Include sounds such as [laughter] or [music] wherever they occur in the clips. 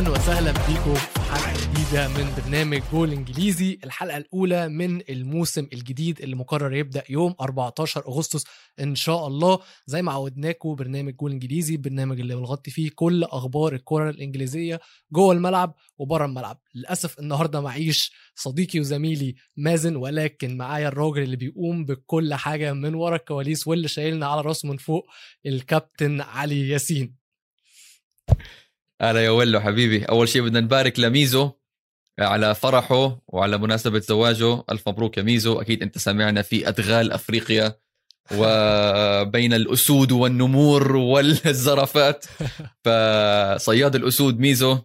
أهلا وسهلا بيكم في حلقة جديدة من برنامج جول إنجليزي. الحلقة الأولى من الموسم الجديد اللي مقرر يبدأ يوم 14 أغسطس إن شاء الله. زي ما عودناكم برنامج جول إنجليزي البرنامج اللي بنغطي فيه كل أخبار الكرة الإنجليزية جوه الملعب وبره الملعب. للأسف النهارده معيش صديقي وزميلي مازن ولكن معايا الراجل اللي بيقوم بكل حاجة من ورا الكواليس واللي شايلنا على راسه من فوق الكابتن علي ياسين. هلا يا ولو حبيبي. أول شيء بدنا نبارك لميزو على فرحه وعلى مناسبة زواجه. ألف مبروك يا ميزو. أكيد أنت سامعنا في أدغال أفريقيا [laughs] وبين الأسود والنمور والزرافات. [laughs] فصياد الأسود ميزو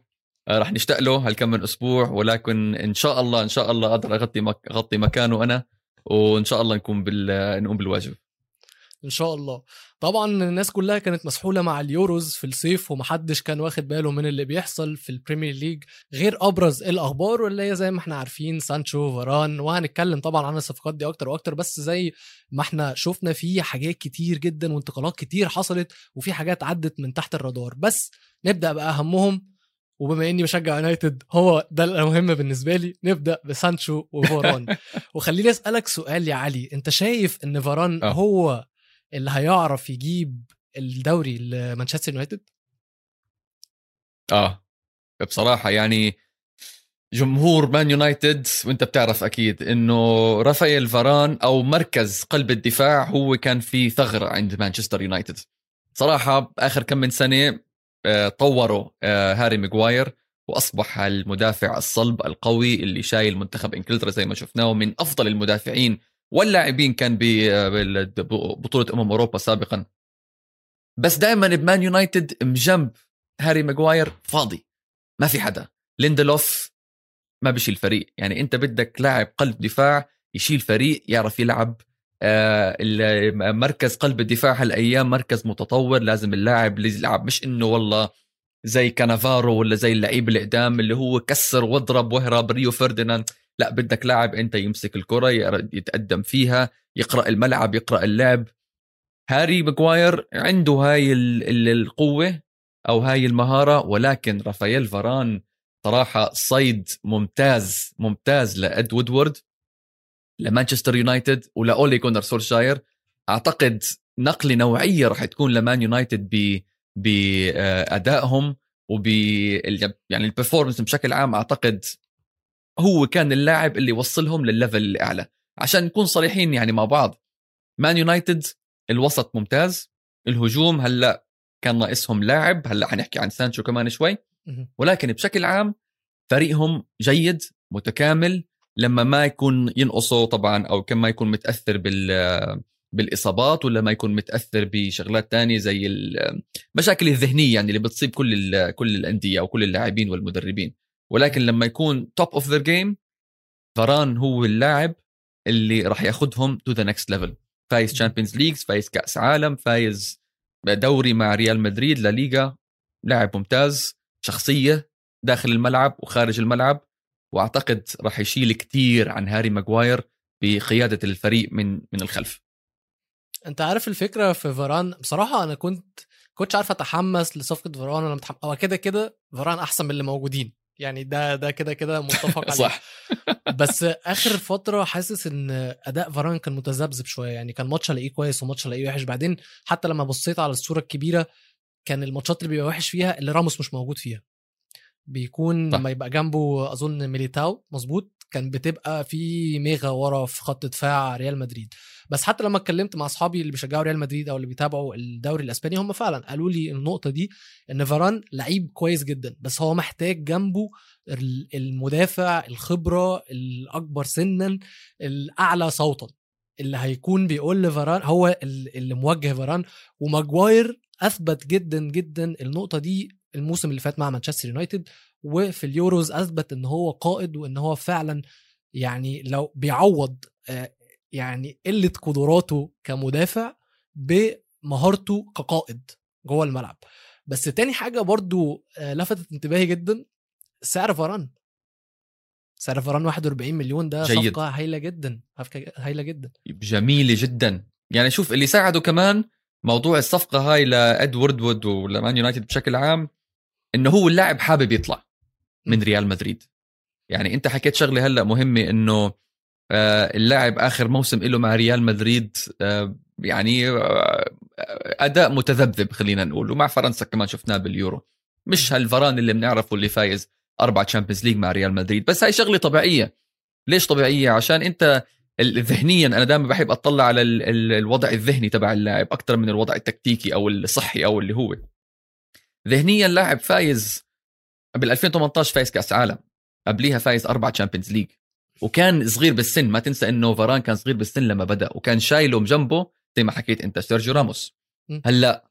راح نشتاق له هالكم من أسبوع ولكن إن شاء الله إن شاء الله أقدر أغطي مك... أغطي مكانه أنا وإن شاء الله نكون بال... نقوم بالواجب. إن شاء الله. طبعا الناس كلها كانت مسحولة مع اليوروز في الصيف ومحدش كان واخد باله من اللي بيحصل في ال Premier League غير أبرز الأخبار واللي هي زي ما إحنا عارفين سانشو فاران وهنتكلم طبعا عن الصفقات دي أكتر وأكتر بس زي ما إحنا شفنا في حاجات كتير جدا وانتقالات كتير حصلت وفي حاجات عدت من تحت الرادار بس نبدأ باهمهم وبما إني بشجع يونايتد هو ده المهم بالنسبة لي نبدأ بسانشو وفاران [laughs] وخليني أسألك سؤال يا علي أنت شايف إن فاران آه. هو اللي هيعرف يجيب الدوري لمانشستر يونايتد؟ آه بصراحة يعني جمهور مان يونايتد وأنت بتعرف أكيد إنه رافائيل فاران أو مركز قلب الدفاع هو كان في ثغرة عند مانشستر يونايتد. صراحة آخر كم من سنة آه، طوروا آه، هاري ماجواير وأصبح المدافع الصلب القوي اللي شايل منتخب إنجلترا زي ما شفناه من أفضل المدافعين واللاعبين كان ببطولة أمم أوروبا سابقا. بس دائما بمان يونايتد بجنب هاري ماجواير فاضي. ما في حدا. ليندلوف ما بيشيل فريق. يعني أنت بدك لاعب قلب دفاع يشيل فريق يعرف يلعب. آه، مركز قلب الدفاع هالأيام مركز متطور لازم اللاعب اللي يلعب. مش إنه والله زي كانافارو ولا زي اللعيب القدام اللي هو كسر واضرب واهرب ريو فرديناند لا بدك لاعب أنت يمسك الكرة يتقدم فيها يقرأ الملعب يقرأ اللعب. هاري ماجواير عنده هاي ال- ال- القوة أو هاي المهارة ولكن رافائيل فاران صراحة صيد ممتاز ممتاز لإد وودورد لمانشستر يونايتد ولاولي جونر سولشاير. أعتقد نقلة نوعية راح تكون لمان يونايتد ب بأدائهم وب يعني ال performance بشكل عام أعتقد هو كان اللاعب اللي وصلهم للل level الاعلى عشان نكون صريحين يعني مع بعض مان يونايتد الوسط ممتاز الهجوم هلأ كان ناقصهم لاعب هلأ حنحكي عن سانشو كمان شوي. ولكن بشكل عام فريقهم جيد متكامل لما ما يكون ينقصه طبعا أو كم ما يكون متأثر بال بالإصابات ولا ما يكون متأثر بشغلات تانية زي المشاكل الذهنية يعني اللي بتصيب كل كل الأندية أو كل اللاعبين والمدربين. ولكن لما يكون top of their game فران هو اللاعب اللي راح ياخذهم to the next level فايز Champions Leagues فايز كأس عالم فايز دوري مع ريال مدريد لا ليغا. لاعب ممتاز شخصية داخل الملعب وخارج الملعب. وأعتقد راح يشيل كتير عن هاري ماجواير بقيادة الفريق من من الخلف. أنت عارف الفكرة في فاران بصراحة أنا كنت كنتش عارف أتحمس لصفقة فاران ولا متحمس هو كده كده فاران أحسن من اللي موجودين. يعني ده ده كده كده متفق عليه. صح. بس آخر فترة حاسس إن أداء فاران كان متذبذب شوية يعني كان ماتش الاقيه كويس وماتش الاقيه وحش. بعدين حتى لما بصيت على الصورة الكبيرة كان الماتشات اللي بيبقى وحش فيها اللي راموس مش موجود فيها. بيكون. لما يبقى جنبه أظن ميليتاو مظبوط كان بتبقى في ميغا ورا في خط دفاع ريال مدريد. بس حتى لما اتكلمت مع اصحابي اللي بيشجعوا ريال مدريد أو اللي بيتابعوا الدوري الاسباني هم فعلا قالوا لي النقطة دي إن فاران لعيب كويس جدا بس هو محتاج جنبه ال- المدافع الخبرة الأكبر سنا الأعلى صوتا. اللي هيكون بيقول لفاران هو ال- اللي موجه فاران وماجواير أثبت جدا جدا النقطة دي الموسم اللي فات مع مانشستر يونايتد. وفي اليوروز أثبت إن هو قائد وإن هو فعلا يعني لو بيعوض آه، يعني قلة قدراته كمدافع بمهارته كقائد جوه الملعب. بس تاني حاجة برضو آه، لفتت انتباهي جدا سعر فاران. سعر فاران 41 مليون ده جيد. صفقة هايلة جدا صفقة هايلة جدا. جميلة جدا. يعني شوف اللي ساعده كمان موضوع الصفقة هاي لادوارد وود ولمان يونايتد بشكل عام إنه هو اللاعب حابب يطلع من ريال مدريد. يعني أنت حكيت شغلة هلأ مهمة إنه اللاعب آخر موسم له مع ريال مدريد آه، يعني آه، أداء متذبذب خلينا نقول ومع فرنسا كمان شفناه باليورو. مش هالفران اللي بنعرفه اللي فايز أربع Champions League مع ريال مدريد. بس هاي شغلة طبيعية. ليش طبيعية؟ عشان أنت ذهنيا أنا دائما بحب أطلع على الوضع الذهني تبع اللاعب أكثر من الوضع التكتيكي أو الصحي أو اللي هو. ذهنيا لاعب فايز بال 2018 فايز كأس عالم. قبليها فايز أربع Champions League وكان صغير بالسن ما تنسى إنه فاران كان صغير بالسن لما بدأ وكان شايله جنبه زي ما حكيت أنت سيرجيو راموس. هلأ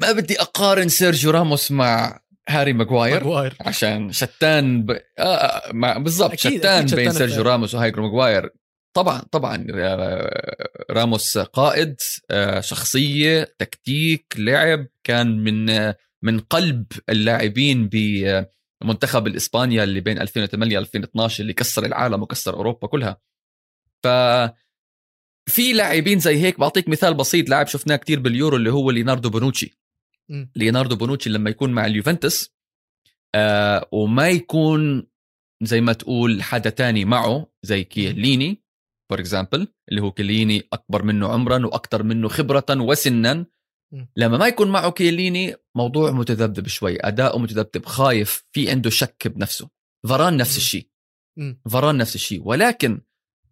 ما بدي أقارن سيرجيو راموس مع هاري ماجواير, ماجواير. عشان شتان ب... آه, آه، بالضبط شتان بين سيرجيو راموس وهاري ماجواير طبعا طبعا آه، راموس قائد آه، شخصية تكتيك لعب كان من من قلب اللاعبين بمنتخب الإسبانيا اللي بين 2008 2012 اللي كسر العالم وكسر أوروبا كلها. ف في لاعبين زي هيك بعطيك مثال بسيط لاعب شفناه كتير باليورو اللي هو ليناردو بونوتشي. ليناردو بونوتشي لما يكون مع اليوفنتوس آه وما يكون زي ما تقول حدا تاني معه زي كيليني for example اللي هو كيليني أكبر منه عمرا وأكثر منه خبره وسنا. لما ما يكون معه كيليني موضوع متذبذب شوي اداؤه متذبذب خايف في عنده شك بنفسه. فران نفس الشيء. فران نفس الشيء. ولكن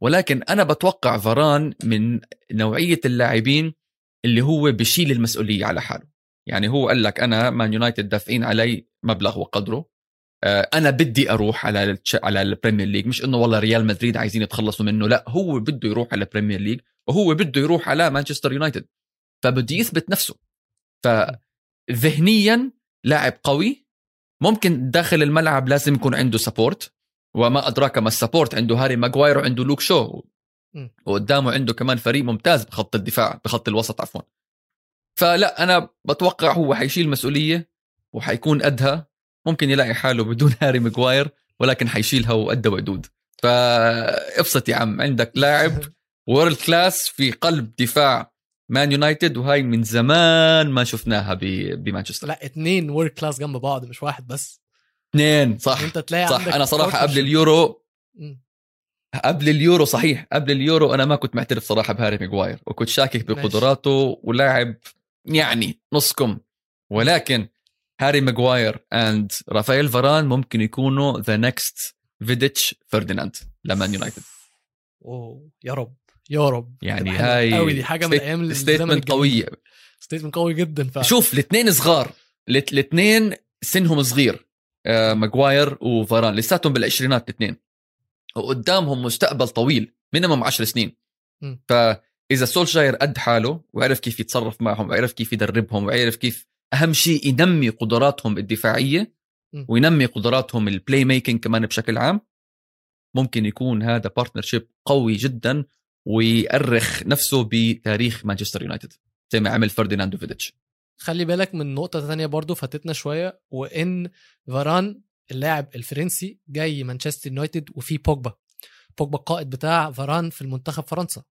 ولكن أنا بتوقع فران من نوعية اللاعبين اللي هو بشيل المسؤولية على حاله. يعني هو قال لك أنا مان يونايتد دافعين علي مبلغ وقدره. آه، أنا بدي أروح على على ال Premier League. مش إنه والله ريال مدريد عايزين يتخلصوا منه لا هو بده يروح على ال Premier League وهو بده يروح على مانشستر يونايتد. فبده يثبت نفسه. فذهنيا لاعب قوي ممكن داخل الملعب لازم يكون عنده support وما أدراك ما ال support عنده هاري ماجواير وعنده لوك شو. وقدامه عنده كمان فريق ممتاز بخط الدفاع بخط الوسط عفوا. فلا أنا بتوقع هو حيشيل مسؤولية وحيكون قدها ممكن يلاقي حاله بدون هاري ماجواير ولكن حيشيلها وقدها وقدود فابسط يا عم عندك لاعب [laughs] world class في قلب دفاع مان يونايتد وهاي من زمان ما شفناها بمانشستر. لا اثنين world class جنب بعض مش واحد بس. اثنين صح انت تلاقي صح. أنا صراحة قبل اليورو قبل اليورو صحيح قبل اليورو أنا ما كنت معترف صراحة بهاري ماجواير وكنت شاكك بقدراته ولاعب يعني نص كم. ولكن هاري ماجواير and رافائيل فاران ممكن يكونوا the next فيديتش فرديناند لمان يونايتد. أوه يا رب. يا رب. يعني هاي قوي دي حاجة من أيام statement قوية. statement قوي جدا فعلا. شوف الاثنين صغار. الاثنين سنهم صغير. آه ماجواير وفاران لساتهم بالعشرينات الاثنين. وقدامهم مستقبل طويل minimum 10 سنين. م. فاذا سولشاير قد حاله وعرف كيف يتصرف معهم وعرف كيف يدربهم وعرف كيف أهم شيء ينمي قدراتهم الدفاعية وينمي قدراتهم ال playmaking كمان بشكل عام ممكن يكون هذا partnership قوي جدا ويأرخ نفسه بتاريخ مانشستر يونايتد. زي ما عمل فرديناند وفيديتش خلي بالك من نقطة ثانية برضو فاتتنا شوية وإن فاران اللاعب الفرنسي جاي مانشستر يونايتد وفي بوجبا. بوجبا القائد بتاع فاران في المنتخب فرنسا.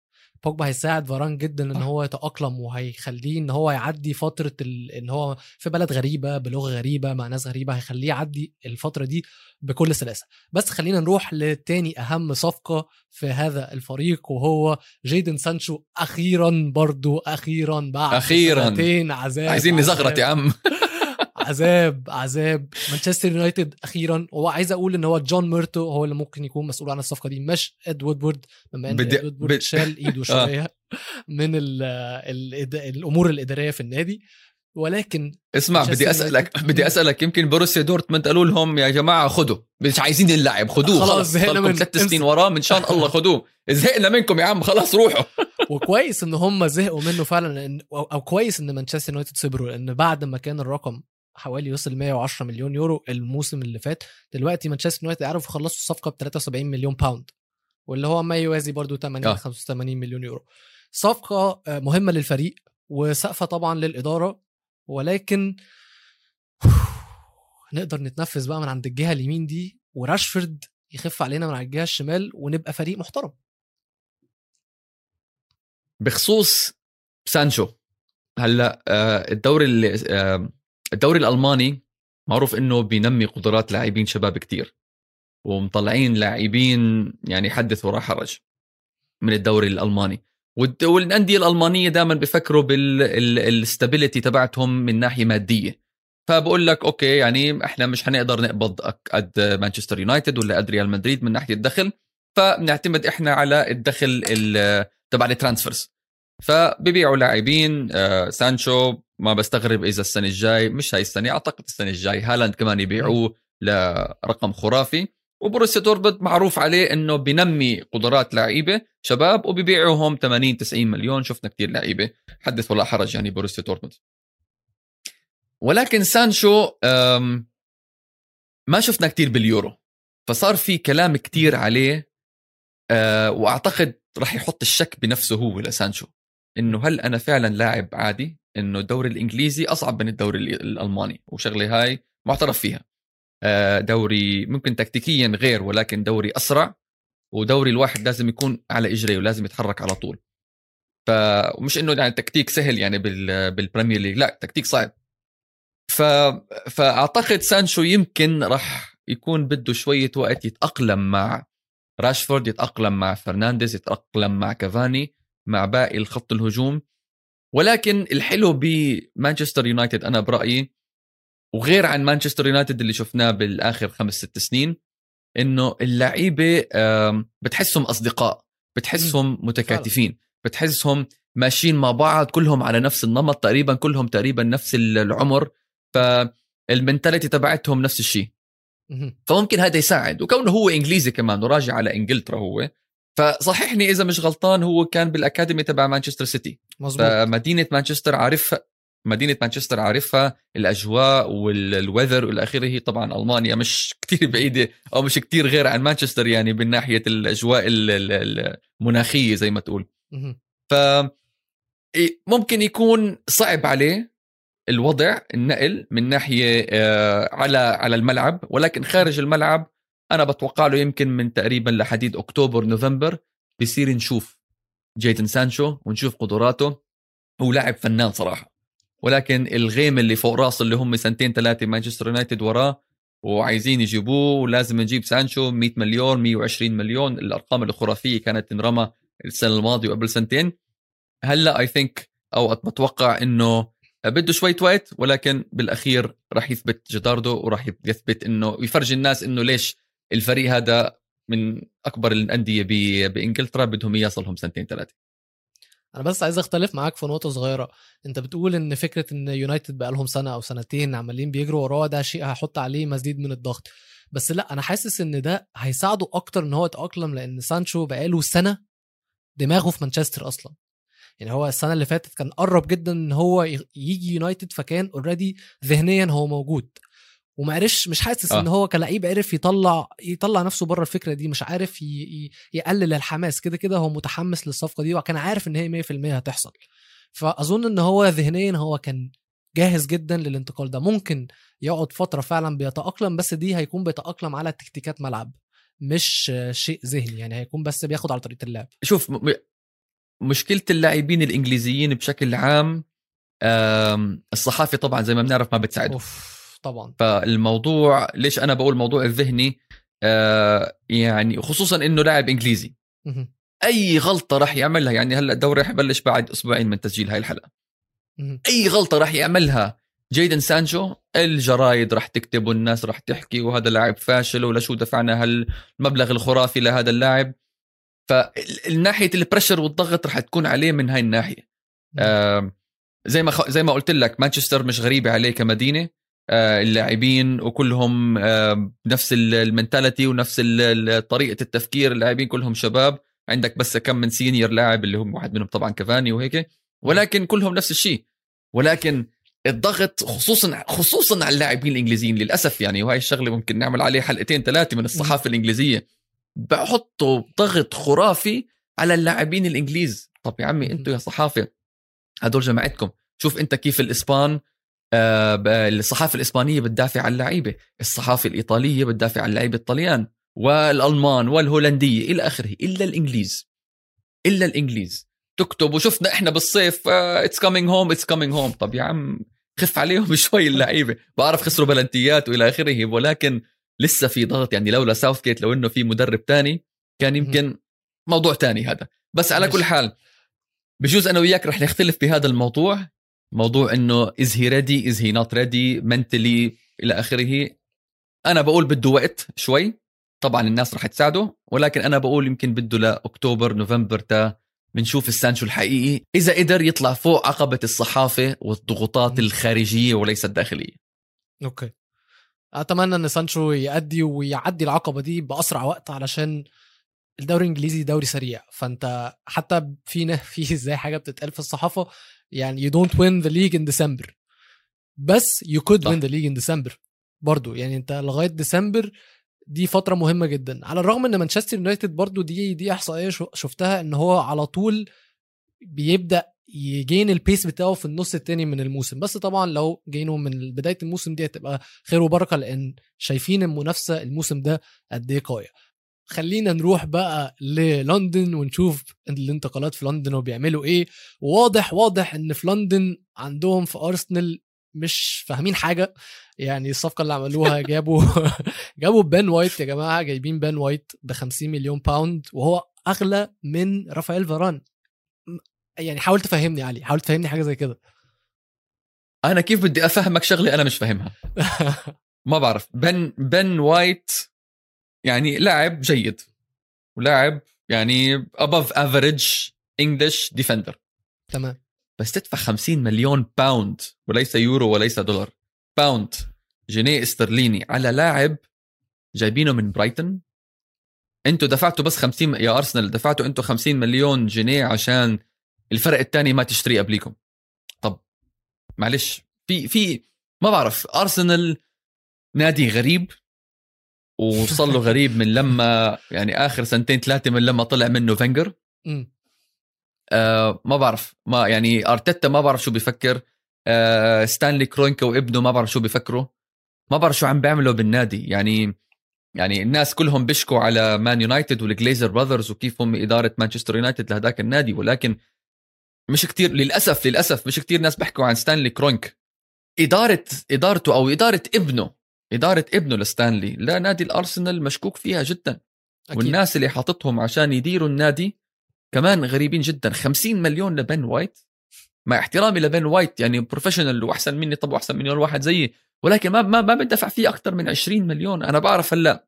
بوجبا هيساعد فاران جدا إن هو يتأقلم وهيخليه إن هو يعدي فترة ال... إن هو في بلد غريبة بلغة غريبة مع ناس غريبة هيخليه يعدي الفترة دي بكل سلاسة. بس خلينا نروح لتاني أهم صفقة في هذا الفريق وهو جيدن سانشو أخيرا برضو أخيرا بعد أخيرا. سنتين عذاب عايزين نزغرط يا عم. [laughs] عذاب عذاب. مانشستر يونايتد أخيرا وعايز أقول إن هو جون ميرتو هو اللي ممكن يكون مسؤول عن الصفقة دي. مش اد وودورد بما إن بدي... اد وودورد شال إيده [laughs] آه. شوية من ال ال الأمور الإدارية في النادي. ولكن اسمع بدي اسالك بدي أسألك يمكن بروسيا دورتموند قالوا لهم يا جماعة خدوا. مش عايزين اللاعب خدوه. خلاص زهقنا من ثلاث سنين وراه من شان الله خدوه. زهقنا منكم يا عم خلاص روحوا. [laughs] وكويس إن هم زهقوا منه فعلا أو كويس إن مانشستر يونايتد صبروا لأن بعد ما كان الرقم حوالي وصل 110 مليون يورو الموسم اللي فات. دلوقتي مانشستر يونايتد عرفوا يخلصوا الصفقة ب 73 مليون باوند واللي هو ما يوازي برضو 80 آه. 85 مليون يورو. صفقة آه، مهمة للفريق وسقفة طبعا للإدارة ولكن [sighs] نقدر نتنفس بقى من عند الجهة اليمين دي وراشفورد يخف علينا من على الجهة الشمال ونبقى فريق محترم. بخصوص سانشو. هلأ آه، الدوري اللي الدوري الألماني معروف إنه بينمي قدرات لاعبين شباب كتير ومطلعين لاعبين يعني حدث ولا حرج من الدوري الألماني. والأندية الألمانية دائما بيفكروا بال stability تبعتهم من ناحية مادية. فبقول لك okay يعني إحنا مش حنقدر نقبض قد مانشستر يونايتد ولا قد ريال مدريد من ناحية الدخل. فبنعتمد إحنا على الدخل ال- تبع ال transfers فبيبيعوا لاعبين آه، سانشو ما بستغرب إذا السنة الجاي مش هاي السنة أعتقد السنة الجاي هالاند كمان يبيعوه لرقم خرافي. وبروسيا دورتموند معروف عليه إنه بينمي قدرات لعيبة شباب وبيبيعوهم 80 90 مليون. شفنا كتير لعيبة حدث ولا حرج يعني بروسيا دورتموند. ولكن سانشو ما شفنا كتير باليورو فصار في كلام كتير عليه أه، وأعتقد راح يحط الشك بنفسه هو لسانشو. إنه هل أنا فعلا لاعب عادي؟ إنه الدوري الإنجليزي أصعب من الدوري ال- الألماني وشغلة هاي معترف فيها. آه، دوري ممكن تكتيكيا غير ولكن دوري أسرع ودوري الواحد لازم يكون على اجريه ولازم يتحرك على طول. ف ومش إنه يعني تكتيك سهل يعني بال... بال Premier League لا تكتيك صعب. ف... فأعتقد سانشو يمكن راح يكون بده شوية وقت يتأقلم مع راشفورد يتأقلم مع فرنانديز يتأقلم مع كافاني. مع باقي الخط الهجوم. ولكن الحلو بمانشستر يونايتد أنا برأيي وغير عن مانشستر يونايتد اللي شفناه بالآخر خمس ست سنين إنه اللعيبة بتحسهم أصدقاء بتحسهم متكاتفين بتحسهم ماشيين مع بعض كلهم على نفس النمط تقريبا كلهم تقريبا نفس العمر فالمنتاليتي تبعتهم نفس الشيء. فممكن هذا يساعد وكونه هو إنجليزي كمان وراجع على إنجلترا هو فصححني إذا مش غلطان هو كان بالأكاديمي تبع مانشستر سيتي. مظبوط. فمدينة مانشستر عارفها مدينة مانشستر عارفها الأجواء والويذر والى اخره طبعا ألمانيا مش كتير بعيدة أو مش كتير غير عن مانشستر يعني من ناحية الأجواء ال- ال- المناخية زي ما تقول. ف ممكن يكون صعب عليه الوضع النقل من ناحية آه، على على الملعب ولكن خارج الملعب أنا بتوقع له يمكن من تقريبا لحديد أكتوبر نوفمبر بصير نشوف جيتن سانشو ونشوف قدراته هو لاعب فنان صراحة. ولكن الغيم اللي فوق راسه اللي هم سنتين ثلاثة مانشستر يونايتد وراه وعايزين يجيبوه ولازم نجيب سانشو 100 مليون 120 مليون الأرقام الخرافية كانت تنرمى السنة الماضية وقبل سنتين. هلأ I think أو بتوقع إنه بده شوية وقت ولكن بالأخير راح يثبت جدارته وراح يثبت إنه يفرجي الناس إنه ليش الفريق هذا من أكبر الأندية بإنجلترا بدهم اياه صار لهم سنتين ثلاثة. أنا بس عايز أختلف معاك في نقطة صغيرة. أنت بتقول إن فكرة إن يونايتد بقى لهم سنة أو سنتين عمالين بيجروا وراه ده شيء هيحط عليه مزيد من الضغط. بس لأ أنا حاسس إن ده هيساعده أكتر إن هو يتأقلم لأن سانشو بقاله سنة دماغه في مانشستر أصلا. يعني هو السنة اللي فاتت كان قرب جدا إن هو يجي يونايتد فكان already ذهنيا هو موجود. ومعرفش مش حاسس آه. ان هو كلعيب عرف يطلع يطلع نفسه بره الفكرة دي مش عارف ي... ي... يقلل الحماس. كده كده هو متحمس للصفقة دي وكان عارف إن هي 100% هتحصل. فأظن إن هو ذهنيا هو كان جاهز جدا للانتقال ده. ممكن يقعد فترة فعلا بيتأقلم بس دي هيكون بيتأقلم على تكتيكات ملعب مش شيء ذهني. يعني هيكون بس بياخد على طريقة اللعب. شوف م- مشكلة اللاعبين الإنجليزيين بشكل عام الصحافة طبعا زي ما بنعرف ما بتساعدهم. أوف. طبعا. فالموضوع ليش أنا بقول موضوع الذهني؟ آه، يعني خصوصا إنه لاعب إنجليزي. مهم. أي غلطة راح يعملها يعني هلأ الدوري رح يبلش بعد أسبوعين من تسجيل هاي الحلقة. مهم. أي غلطة راح يعملها؟ جيدن سانشو الجرايد راح تكتب والناس راح تحكي وهذا لاعب فاشل وليشو دفعنا هالمبلغ الخرافي لهذا اللاعب. فالناحية ال pressure والضغط راح تكون عليه من هاي الناحية. آم، زي ما خ... زي ما قلت لك مانشستر مش غريبة عليه كمدينة. آه، اللاعبين وكلهم آم، نفس ال- mentality ونفس طريقة التفكير اللاعبين كلهم شباب. عندك بس كم من senior لاعب اللي هم واحد منهم طبعا كافاني وهيك. ولكن كلهم نفس الشيء. ولكن الضغط خصوصا خصوصا على اللاعبين الإنجليزيين للأسف يعني وهي الشغلة ممكن نعمل عليه حلقتين ثلاثة من الصحافة الإنجليزية. بحطوا ضغط خرافي على اللاعبين الإنجليز. طب يا عمي أنتوا يا صحافة هدول جماعتكم شوف انت كيف الإسبان آه، الصحافة الإسبانية بتدافع عن اللعيبه الصحافة الإيطالية بتدافع عن اللعيبه الطليان والألمان والهولندية إلى آخره إلا الإنجليز إلا الإنجليز. تكتب وشفنا إحنا بالصيف it's coming home it's coming home طب يا عم خف عليهم [laughs] شوي اللعيبة. بعرف خسروا بلنتيات وإلى آخره ولكن لسه في ضغط. يعني لولا ساوث جيت لو إنه في مدرب تاني كان يمكن موضوع تاني هذا. بس على كل حال بجوز أنا وياك رح نختلف بهذا الموضوع. موضوع إنه is he ready is he not ready mentally إلى آخره. أنا بقول بده وقت شوي. طبعا الناس رح تساعده ولكن أنا بقول يمكن بده لأكتوبر نوفمبر تا بنشوف السانشو الحقيقي. إذا قدر يطلع فوق عقبة الصحافة والضغوطات الخارجية وليس الداخليه أوكي. أتمنى إن سانشو يأدي ويعدي العقبة دي بأسرع وقت علشان الدوري الإنجليزي دوري سريع. فأنت حتى في [laughs] في زي حاجة بتتقال في الصحافة يعني you don't win the league in December. بس you could win the league in December برضو. يعني انت لغاية ديسمبر دي فترة مهمة جدا. على الرغم إن مانشستر يونايتد برضو دي دي إحصائية شفتها إن هو على طول بيبدأ يجين ال pace بتاعه في النص التاني من الموسم. بس طبعا لو جينه من بداية الموسم دي هتبقى خير وبركة لأن شايفين المنافسة الموسم ده قد إيه قوية. خلينا نروح بقى للندن ونشوف الانتقالات في لندن وبيعملوا إيه. واضح واضح إن في لندن عندهم في أرسنال مش فاهمين حاجة. يعني الصفقة اللي عملوها [laughs] جابوا [laughs] جابوا بن وايت يا جماعة جايبين بن وايت ب 50 مليون pound وهو أغلى من رافائيل فاران يعني حاول تفهمني علي حاول تفهمني حاجة زي كده. أنا كيف بدي أفهمك شغلة أنا مش فاهمها. [laughs] ما بعرف. بن بن وايت يعني لاعب جيد ولاعب يعني above average English defender. تمام. بس تدفع 50 مليون pound وليس يورو وليس دولار pound جنيه استرليني على لاعب جايبينه من برايتون. أنتوا دفعتوا بس 50 يا أرسنال دفعتوا أنتوا 50 مليون جنيه عشان الفرق الثاني ما تشتري قبليكم. طب معلش في في ما بعرف أرسنال نادي غريب وصل له غريب من لما يعني آخر سنتين ثلاثة من لما طلع منه فينجر. آه ما بعرف ما يعني أرتيتا ما بعرف شو بيفكر. آه ستانلي كروينكا وابنه ما بعرف شو بيفكروا. ما بعرف شو عم بيعملوا بالنادي. يعني يعني الناس كلهم بيشكوا على مان يونايتد وال Glazer brothers وكيف هم إدارة مانشستر يونايتد لهداك النادي. ولكن مش كتير للأسف للأسف مش كتير ناس بيحكوا عن ستانلي كروينكي إدارة إدارته أو إدارة ابنه إدارة ابنه لستانلي لا نادي الأرسنال مشكوك فيها جدا أكيد. والناس اللي حاططهم عشان يديروا النادي كمان غريبين جدا 50 مليون لبن وايت مع احترامي لبن وايت يعني professional وأحسن مني طب وأحسن مليون واحد زيي ولكن ما ما ما بدفع فيه أكثر من 20 مليون أنا بعرف هلأ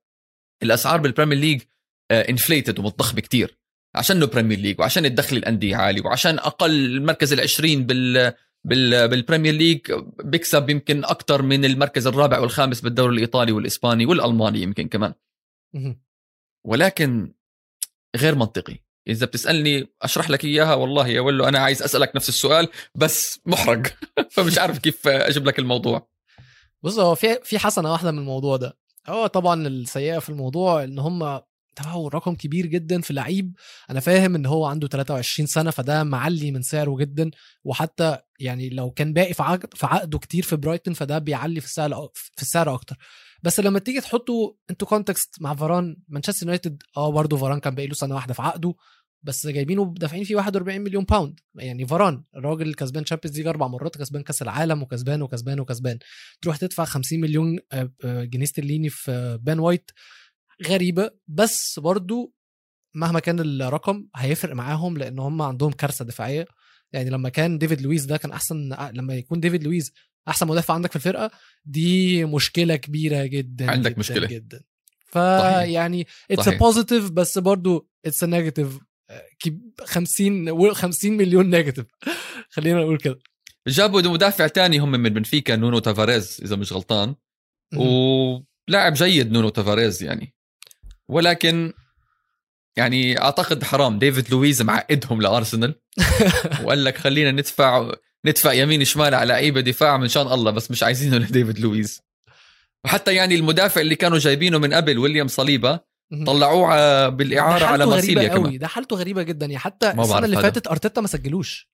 الأسعار بالبريمير ليج inflated ومتضخمه كتير عشان إنه بريمير ليج وعشان الدخل الأندية عالي وعشان أقل المركز ال20 بال بال بالبريمير ليج بيكسب يمكن أكثر من المركز الرابع والخامس بالدوري الإيطالي والإسباني والألماني يمكن كمان. ولكن غير منطقي. إذا بتسألني أشرح لك إياها والله يا ولو أنا عايز أسألك نفس السؤال بس محرج. [laughs] فمش عارف كيف أجيب لك الموضوع. بص هو في في حسنة واحدة من الموضوع ده. هو طبعا السيئة في الموضوع إن هم دفعوا رقم كبير جدا في لعيب أنا فاهم إن هو عنده 23 سنة فده معلي من سعره جدا. وحتى يعني لو كان باقي في عقد في عقده كتير في برايتون فده بيعلي في السعر في السعر أكتر. بس لما تيجي تحطوا أنتوا context مع فاران مانشستر يونايتد آه برضه فاران كان باقي له سنة واحدة في عقده بس جايبينه دافعين فيه 41 مليون pound يعني فاران الراجل كسبان تشامبيونز ليج أربع مرات كسبان كأس العالم وكسبان وكسبان وكسبان. تروح تدفع 50 مليون آه، آه، جنيه استرليني في بن وايت. غريبة بس برضو مهما كان الرقم هيفرق معاهم لأن هم عندهم كارثة دفاعية. يعني لما كان ديفيد لويس ده كان أحسن لما يكون ديفيد لويس أحسن مدافع عندك في الفرقة دي مشكلة كبيرة جدا عندك جداً مشكلة. جدا. فيعني it's positive بس برضو it's negative 50 50 مليون negative [laughs] خلينا نقول كده. جابوا مدافع تاني هم من بنفيكا نونو تافاريز إذا مش غلطان. ولاعب جيد نونو تافاريز يعني. ولكن يعني أعتقد حرام. ديفيد لويز معقدهم لأرسنال. [laughs] وقال لك خلينا ندفع ندفع يمين شمال على لعيبه دفاع من شان الله بس مش عايزينه [laughs] لديفيد لويز. وحتى يعني المدافع اللي كانوا جايبينه من قبل ويليام صليبا طلعوه بالإعارة على مارسيليا كمان. قوي. ده حالته غريبة جدا. يعني حتى السنة اللي فاتت أرتيتا ما سجلوش.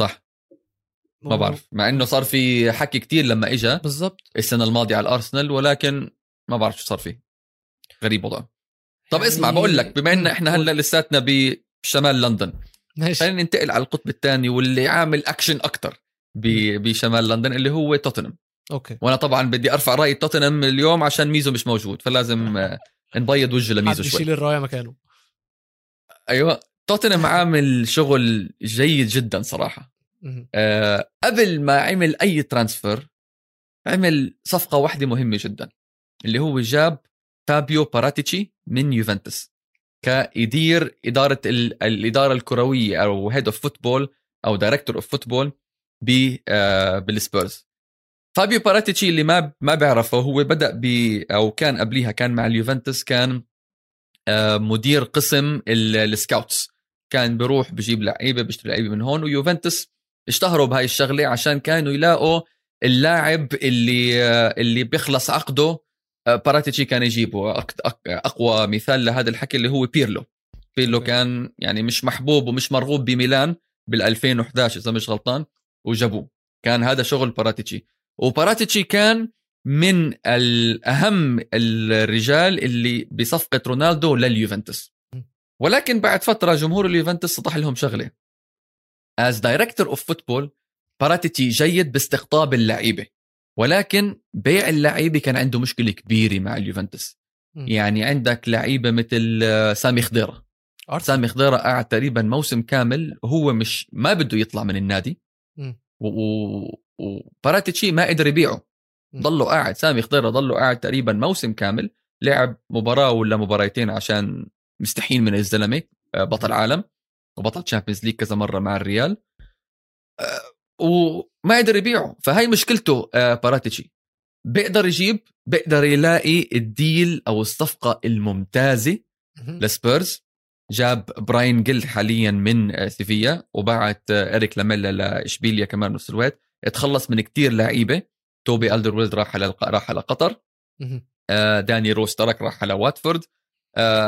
صح. ما بعرف. مع إنه صار في حكي كتير لما اجى بالضبط. السنة الماضية على الأرسنال ولكن ما بعرف شو صار فيه. غريب وضع طب يعني... اسمع بقول لك بما إن إحنا هلأ لساتنا بشمال لندن ماشي. خلينا ننتقل على القطب الثاني واللي عامل اكشن أكثر بشمال لندن اللي هو توتنهام. okay. وأنا طبعا بدي أرفع رأي توتنهام اليوم عشان ميزو مش موجود فلازم آه، نبيض وجه لميزو شوي. يشيل الراية مكانه. أيوه توتنهام [laughs] عامل شغل جيد جدا صراحة. أه قبل ما عمل أي transfer عمل صفقة واحدة مهمة جدا اللي هو جاب فابيو باراتيتشي من يوفنتوس كيدير إدارة ال- الإدارة الكروية أو head of football أو director of football بالسبيرز فابيو باراتيتشي اللي ما ما بيعرفه هو بدأ ب أو كان قبليها كان مع اليوفنتوس كان آه، مدير قسم ال- ال scouts كان بيروح بجيب لعيبة بيشتري لعيبة من هون ويوفنتوس اشتهروا بهاي الشغلة عشان كانوا يلاقوا اللاعب اللي آه، اللي بيخلص عقده باراتيتشي كان يجيبه. أقوى مثال لهذا الحكي اللي هو بيرلو. بيرلو. كان يعني مش محبوب ومش مرغوب بميلان بال 2011 إذا مش غلطان وجابوه. كان هذا شغل باراتيتشي. وباراتيتشي كان من الأهم الرجال اللي بصفقة رونالدو لليوفنتوس. ولكن بعد فترة جمهور اليوفنتوس سطح لهم شغلة. as director of football باراتيتشي جيد باستقطاب اللعيبة. ولكن بيع اللعيبة كان عنده مشكلة كبيرة مع اليوفنتوس. يعني عندك لعيبة مثل آه، سامي خضيرة. سامي خضيرة قاعد تقريبا موسم كامل هو مش ما بده يطلع من النادي مم. و- وباراتيتشي ما قدر يبيعه. ضله قاعد سامي خضيرة ضله قاعد تقريبا موسم كامل لعب مباراة ولا مباراتين عشان مستحيل من الزلمة آه، بطل عالم وبطل Champions League كذا مرة مع الريال آه، وما قدر يبيعه. فهي مشكلته آه، باراتيتشي. بيقدر يجيب بيقدر يلاقي ال deal أو الصفقة الممتازة. لسبيرز. جاب براين جيل حاليا من آه، سيفيا وبعت آه، إريك لاميلا لإشبيليا كمان نفس الوقت. تخلص من كتير لعيبة. توبي الدرويلد راح على راح على قطر. داني روز ترك راح على واتفورد.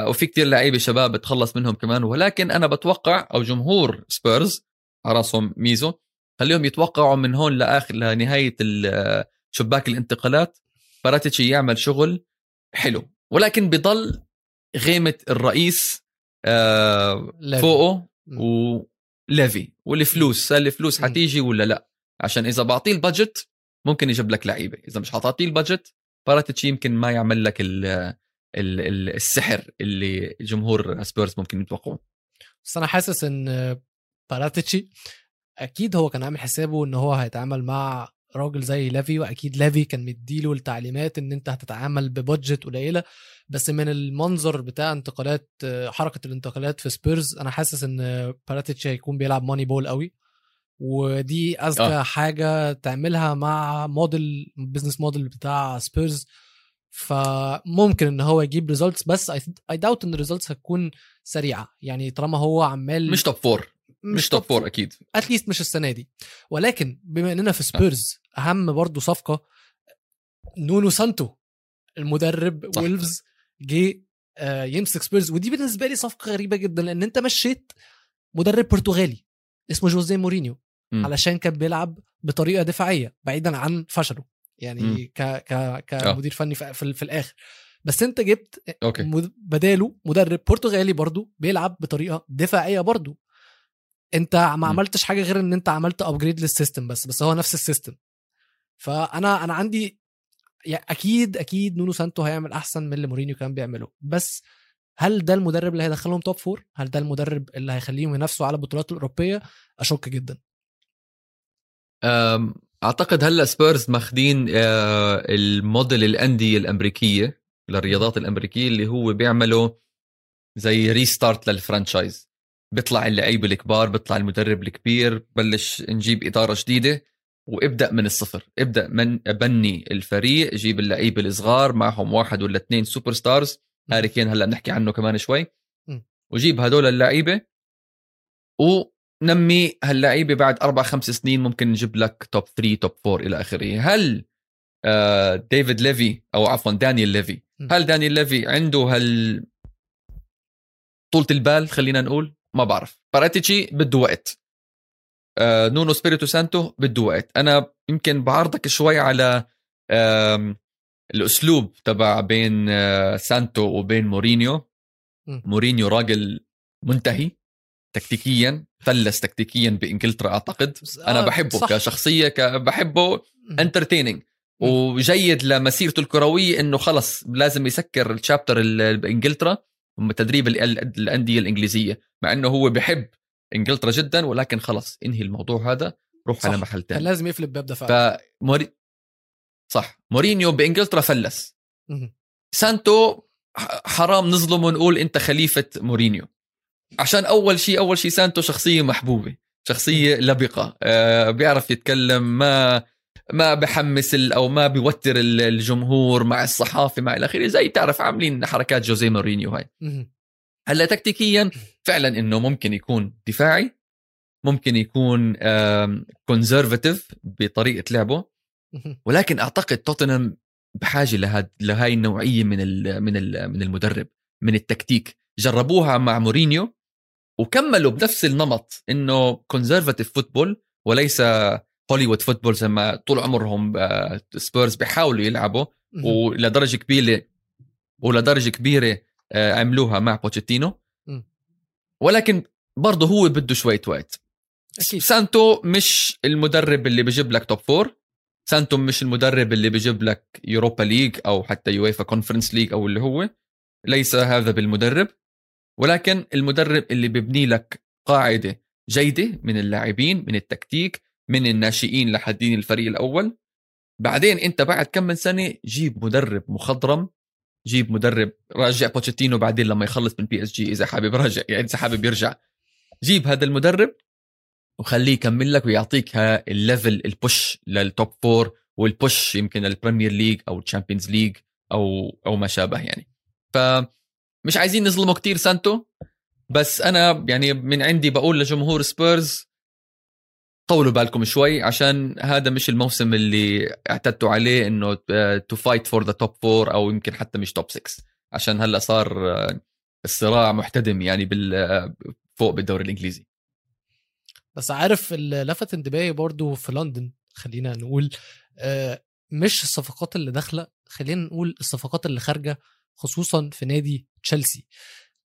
وفي كتير لعيبة شباب تخلص منهم كمان. ولكن أنا بتوقع أو جمهور سبيرز على رأسهم ميزو خليهم يتوقعوا من هون لآخر لنهاية شباك الانتقالات باراتيتشي يعمل شغل حلو ولكن بضل غيمة الرئيس آه، ليفي. فوقه. وليفي والفلوس هالفلوس. حتيجي ولا لا عشان إذا بعطيه ال budget ممكن يجيب لك لعيبة إذا مش حتعطيه ال budget باراتيتشي يمكن ما يعمل لك ال ال ال السحر اللي جمهور سبيرز ممكن يتوقعوه بس أنا حاسس إن باراتيتشي أكيد هو كان عامل حسابه إن هو هيتعامل مع راجل زي ليفي وأكيد ليفي كان مديله التعليمات إن أنت هتتعامل ب budget قليلة بس من المنظر بتاع انتقالات حركة الانتقالات في سبيرز أنا حاسس إن باراتيتشي هيكون بيلعب moneyball قوي ودي أذكى. آه. حاجة تعملها مع model business model بتاع سبيرز فممكن إن هو يجيب results بس اي داوت إن ال results هتكون سريعة يعني طالما هو عمال مش top four مش top four أكيد. at least مش السنة دي. ولكن بما إننا في سبيرز أهم برضو صفقة نونو سانتو. المدرب صح. وولفز جه آه، يمسك سبيرز ودي بالنسبة لي صفقة غريبة جدا لأن أنت مشيت مدرب برتغالي اسمه جوزيه مورينيو مم. علشان كان بيلعب بطريقة دفاعية بعيدا عن فشله. يعني. ك ك آه. كمدير فني في, في, في الآخر. بس أنت جبت okay. مد- بداله مدرب برتغالي برضو بيلعب بطريقة دفاعية برضو. انت ما. عملتش حاجة غير ان انت عملت upgrade لل system بس بس هو نفس ال system فأنا أنا عندي يعني أكيد أكيد نونو سانتو هيعمل أحسن من اللي مورينيو كان بيعمله بس هل ده المدرب اللي هيدخلهم top four؟ هل ده المدرب اللي هيخليهم ينافسوا على البطولات الأوروبية؟ أشك جدا. أعتقد هلا سبيرز ماخذين آه، الموديل الأندية الأمريكية للرياضات الأمريكية اللي هو بيعملوا زي restart لل franchise بيطلع اللعيبه الكبار بيطلع المدرب الكبير بلش نجيب إدارة جديدة وابدأ من الصفر ابدأ من بني الفريق جيب اللعيبه الصغار معهم واحد ولا اثنين superstars هاري كين هلأ بنحكي عنه كمان شوي. وجيب هدول اللعيبة ونمي هاللعيبة بعد أربع خمس سنين ممكن نجيب لك top 3 top 4 إلى آخره. هل آه، ديفيد ليفي أو عفوا دانيال ليفي. هل دانيال ليفي عنده هال طولة البال خلينا نقول؟ ما بعرف باراتيتشي بده وقت آه، نونو سبيريتو سانتو بده وقت أنا يمكن بعارضك شوي على آم، الأسلوب تبع بين آه، سانتو وبين مورينيو. مورينيو راجل منتهي تكتيكيا فلس تكتيكيا بإنجلترا أعتقد بس- أنا آه، بحبه صح. كشخصية ك... بحبه. entertaining. وجيد لمسيرته الكروية إنه خلص لازم يسكر ال chapter ال- بإنجلترا تدريب ال- ال- الأندية الإنجليزية مع إنه هو بحب إنجلترا جدا ولكن خلص انهي الموضوع هذا روح على. محل ثاني لازم يقفل الباب ده فعلا فموري صح. مورينيو بإنجلترا فلس. سانتو حرام نظلم ونقول أنت خليفة مورينيو. عشان أول شيء أول شيء سانتو شخصية محبوبة شخصية لبقة. آه بيعرف يتكلم ما ما بحمس أو ما بيوتر ال- الجمهور مع الصحافة مع الاخير زي تعرف عاملين حركات جوزيه مورينيو هاي. هلأ تكتيكيا فعلا إنه ممكن يكون دفاعي ممكن يكون conservative بطريقة لعبه. ولكن أعتقد توتنهام بحاجة لهاد لهاي النوعية من ال من ال من المدرب من التكتيك. جربوها مع مورينيو وكملوا بنفس النمط إنه conservative football وليس Hollywood football زي ما طول عمرهم آه، سبيرز بيحاولوا يلعبوا. ولدرجة كبيرة ولدرجة كبيرة آه، عملوها مع بوتشيتينو. ولكن برضه هو بده شوية وقت. أكيد. سانتو مش المدرب اللي بيجيب لك top four سانتو مش المدرب اللي بيجيب لك Europa League أو حتى UEFA Conference League أو اللي هو. ليس هذا بالمدرب. ولكن المدرب اللي بيبني لك قاعدة جيدة من اللاعبين من التكتيك من الناشئين لحدين الفريق الأول. بعدين أنت بعد كم من سنة جيب مدرب مخضرم جيب مدرب راجع بوتشيتينو بعدين لما يخلص من بي إس جي إذا حابب راجع يعني إذا حابب يرجع. جيب هذا المدرب وخليه يكمل لك ويعطيك الليفل البوش للتوب فور والبوش يمكن ال Premier League أو ال Champions League أو أو ما شابه يعني. فمش عايزين نظلمه كتير سانتو بس أنا يعني من عندي بقول لجمهور سبيرز طولوا بالكم شوي عشان هذا مش الموسم اللي اعتدتوا عليه إنه to fight for the top four أو يمكن حتى مش top 6 عشان هلأ صار آه، الصراع محتدم يعني بال آه، فوق بالدوري الإنجليزي. بس عارف اللي لفت انتباهي برضو في لندن خلينا نقول آه، مش الصفقات اللي داخلة خلينا نقول الصفقات اللي خارجة خصوصا في نادي تشيلسي.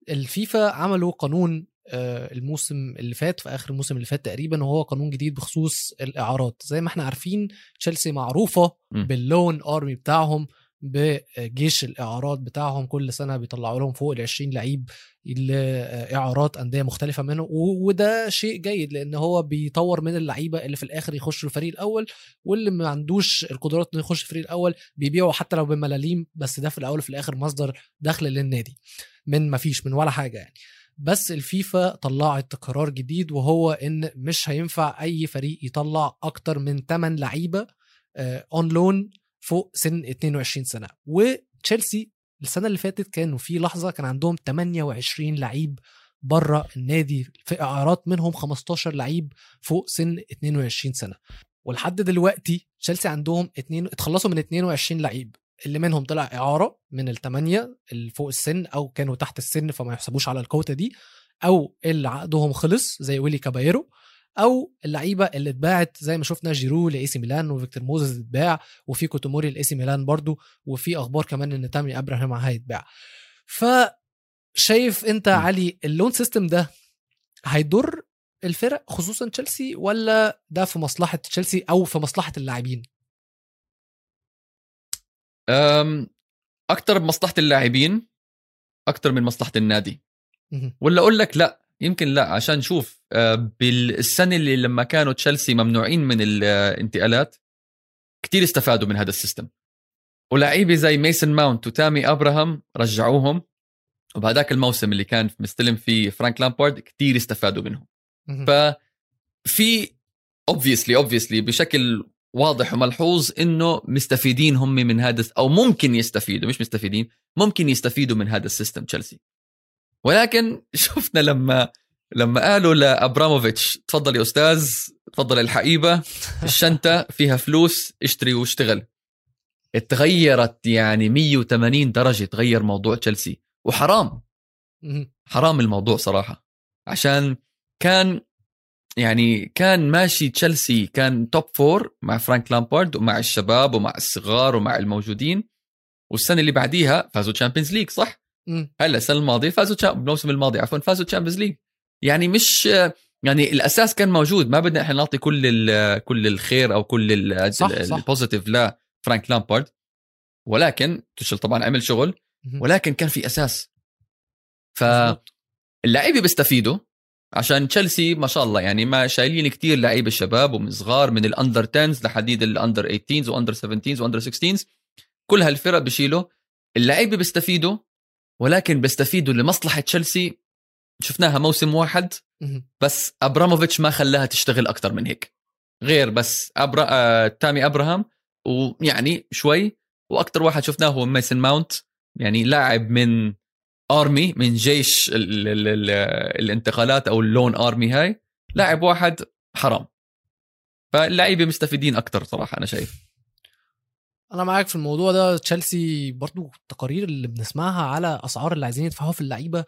الفيفا عملوا قانون الموسم اللي فات في آخر الموسم اللي فات تقريبا وهو قانون جديد بخصوص الإعارات. زي ما إحنا عارفين تشيلسي معروفة م. باللون ارمي بتاعهم بجيش الإعارات بتاعهم كل سنة بيطلعوا لهم فوق ال 20 لعيب لإعارات أندية مختلفة منه وده شيء جيد لأن هو بيطور من اللعيبة اللي في الآخر يخشوا الفريق الأول واللي ما عندوش القدرات إنه يخش الفريق الأول بيبيعوا حتى لو بملاليم بس ده في الأول وفي الآخر مصدر دخل للنادي. من ما فيش من ولا حاجة يعني. بس الفيفا طلعت قرار جديد وهو إن مش هينفع أي فريق يطلع أكتر من 8 لعيبة اون لون فوق سن 22 سنة. وتشيلسي السنة اللي فاتت كانوا في لحظة كان عندهم 28 لعيب بره النادي في إعارات منهم 15 لعيب فوق سن 22 سنة. ولحد دلوقتي تشيلسي عندهم اتنين اتخلصوا من 22 لعيب. اللي منهم طلع إعارة من الثمانيه اللي فوق السن أو كانوا تحت السن فما يحسبوش على الكوتا دي أو اللي عقدهم خلص زي ويلي كابايرو أو اللعيبة اللي اتباعت زي ما شفنا جيرو لإي سي ميلان وفيكتور موزيس اتباع وفي كوتوموري لإي سي ميلان برضو وفي أخبار كمان إن تامي أبراهام هيتباع فشايف أنت م. علي ال loan system ده هيضر الفرق خصوصا تشيلسي ولا ده في مصلحة تشيلسي أو في مصلحة اللاعبين أكثر بمصلحة اللاعبين أكثر من مصلحة النادي. ولا أقول لك لا يمكن لا عشان شوف آه، بالسنة اللي لما كانوا تشيلسي ممنوعين من الانتقالات كتير استفادوا من هذا ال system ولاعيبة زي ميسن ماونت وتامي أبراهام رجعوهم وبهذاك الموسم اللي كان مستلم فيه فرانك لامبارد كتير استفادوا منهم مهم. ففي obviously obviously بشكل واضح وملحوظ إنه مستفيدين هم من هذا أو ممكن يستفيدوا مش مستفيدين ممكن يستفيدوا من هذا السيستم تشيلسي. ولكن [laughs] شفنا لما لما قالوا لأبراموفيتش تفضل يا أستاذ تفضل الحقيبة [laughs] الشنطة فيها فلوس اشتري واشتغل. تغيرت يعني 180 درجة تغير موضوع تشيلسي. وحرام. حرام الموضوع صراحة. عشان كان يعني كان ماشي تشيلسي كان top four مع فرانك لامبارد ومع الشباب ومع الصغار ومع الموجودين والسنة اللي بعديها فازوا Champions League صح؟ هلا السنة الماضية فازوا الموسم الماضي عفوا فازوا Champions League يعني مش يعني الأساس كان موجود ما بدنا إحنا نعطي كل كل الخير أو كل. ال positive لفرانك لامبارد ولكن توشل طبعا عمل شغل. ولكن كان في أساس مظبوط. فاللعيبه بيستفيدوا عشان تشيلسي ما شاء الله يعني ما شايلين كتير لعيبة شباب ومن صغار من الأندر 10 لحديد الأندر 18 وأندر 17 وأندر 16 كل هالفرق بيشيلوا اللعيبة بيستفيدوا ولكن بيستفيدوا لمصلحة تشيلسي. شفناها موسم واحد. بس أبراموفيتش ما خلاها تشتغل أكثر من هيك. غير بس أبرا... آه... تامي أبراهام ويعني شوي. وأكثر واحد شفناه هو ميسن ماونت. يعني لاعب من army من جيش ال... ال... ال... الانتقالات أو ال loan army هاي لاعب واحد حرام. فاللعيبة مستفيدين أكثر صراحة أنا شايف. أنا معاك في الموضوع ده. تشيلسي برضو التقارير اللي بنسمعها على أسعار اللي عايزين يدفعوها في اللعيبة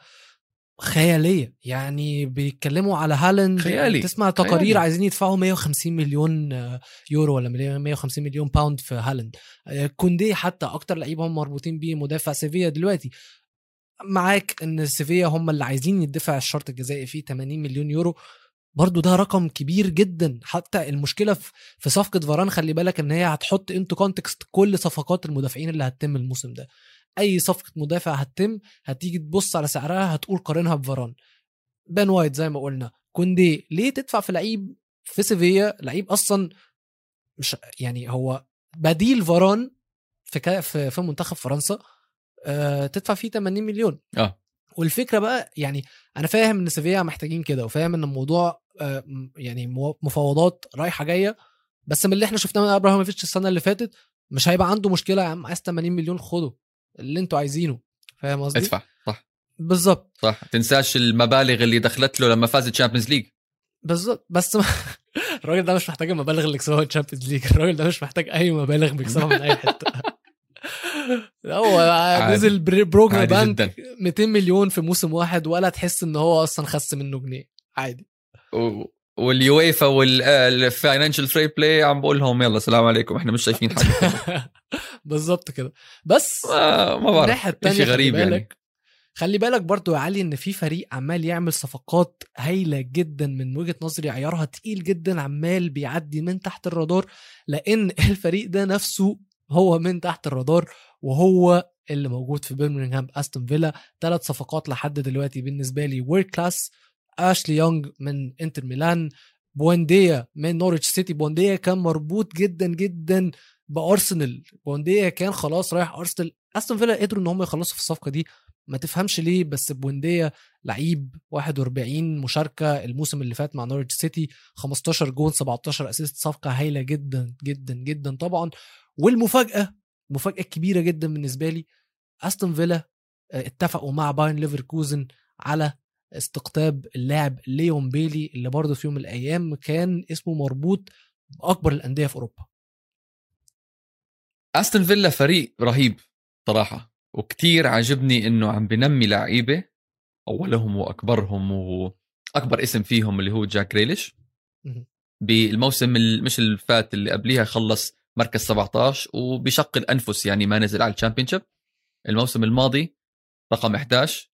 خيالية. يعني بيتكلموا على هالاند خيالي. تسمع تقارير خيالي. عايزين يدفعوا 150 مليون آه، يورو ولا مليون- 150 مليون pound في هالاند. آه، كوندي حتى أكتر لعيبه هم مربوطين بيه مدافع سيفيا دلوقتي. معاك إن سيفيا هم اللي عايزين يدفع الشرط الجزائي فيه 80 مليون يورو. برضو ده رقم كبير جدا. حتى المشكلة في صفقة فاران خلي بالك إن هي هتحط into context كل صفقات المدافعين اللي هتتم الموسم ده. أي صفقة مدافع هتتم هتيجي تبص على سعرها هتقول قارنها بفاران. بن وايت زي ما قلنا. كوندي ليه تدفع في لعيب في سيفيا؟ لعيب أصلا مش يعني هو بديل فاران في في, منتخب فرنسا. تدفع فيه 80 مليون. آه. والفكرة بقى يعني أنا فاهم إن سيفيا محتاجين كده وفاهم إن الموضوع آه، يعني مفاوضات رايحة جاية بس من اللي إحنا شفناه من أبراهيموفيتش السنة اللي فاتت مش هيبقى عنده مشكلة يا عم عايز 80 مليون خده اللي أنتوا عايزينه. فاهم قصدي؟ ادفع صح. بالظبط. صح. تنساش المبالغ اللي دخلت له لما فاز ال Champions League بالظبط. بس ما [laughs] الراجل ده مش محتاج المبالغ اللي كسبها الشامبيونز ليج الراجل ده مش محتاج أي مبالغ بيكسبها من أي حتة. هو. نزل عادي بانك جدا. 200 مليون في موسم واحد ولا تحس إن هو أصلا خس منه جنيه. عادي. واليويفا والفاينانشال فري بلاي عم بقول لهم يلا السلام عليكم إحنا مش شايفين حاجة [laughs] بالظبط كده. بس ما ما بعرف الناحية شيء خلي غريب يعني. بالك خلي بالك برضو يا علي إن في فريق عمال يعمل صفقات هايلة جدا من وجهة نظري عيارها تقيل جدا عمال بيعدي من تحت الرادار لأن [laughs] الفريق ده نفسه هو من تحت الرادار وهو اللي موجود في برمنغهام أستون فيلا. ثلاث صفقات لحد دلوقتي بالنسبة لي world class اشلي يونغ من إنتر ميلان بونديا من نورويتش سيتي. بونديا كان مربوط جدا جدا بأرسنال. بونديا كان خلاص رايح أرسنال. أستون فيلا قدروا إن هم يخلصوا في الصفقة دي. ما تفهمش ليه بس بونديا لعيب 41 مشاركة الموسم اللي فات مع نورويتش سيتي. 15 جون 17 assist. صفقة هايلة جدا جدا جدا طبعا. والمفاجأة المفاجاه الكبيره جدا بالنسبة لي. أستون فيلا آه، اتفقوا مع باير ليفركوزن على استقطاب اللاعب ليون بيلي اللي برضه في يوم من الأيام كان اسمه مربوط بأكبر الأندية في أوروبا. أستون فيلا فريق رهيب صراحة وكتير عاجبني إنه عم بنمي لعيبة أولهم وأكبرهم وأكبر اسم فيهم اللي هو جاك جريليش. بالموسم ال- مش اللي فات اللي قبليها خلص مركز 17 وبشق الأنفس يعني ما نزل على ال Championship الموسم الماضي رقم 11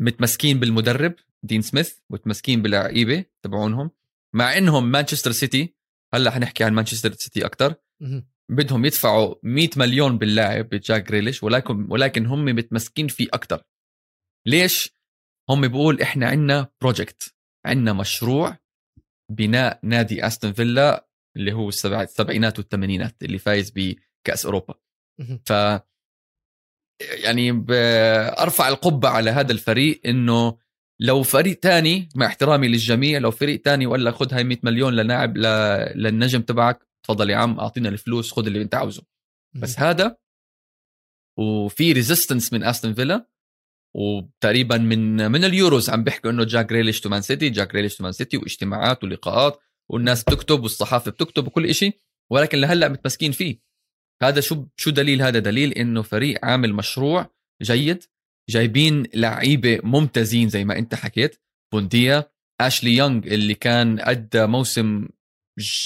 متمسكين بالمدرب دين سميث متمسكين باللعيبه تبعونهم. مع إنهم مانشستر سيتي هلأ حنحكي عن مانشستر سيتي أكثر. بدهم يدفعوا 100 مليون باللاعب بجاك جريليش ولكن ولكن هم متمسكين فيه أكثر ليش؟ هم بيقول إحنا عندنا project عندنا مشروع بناء نادي استون فيلا اللي هو السبع- السبعينات والثمانينات اللي فايز بكأس أوروبا. ف يعني ب- أرفع القبعة على هذا الفريق إنه لو فريق تاني مع احترامي للجميع لو فريق تاني ولا خذ هاي 100 مليون للاعب ل... للنجم تبعك تفضل يا عم أعطينا الفلوس خذ اللي أنت عاوزه. بس هذا وفي resistance من استون فيلا وتقريبا من من اليوروز عم بيحكوا إنه جاك جريليش to مان سيتي جاك جريليش to مان سيتي واجتماعات ولقاءات. والناس بتكتب والصحافة بتكتب وكل شيء ولكن لهلأ متمسكين فيه. هذا شو شو دليل هذا؟ دليل إنه فريق عامل مشروع جيد جايبين لعيبة ممتازين زي ما أنت حكيت بوينديا أشلي يونغ اللي كان أدى موسم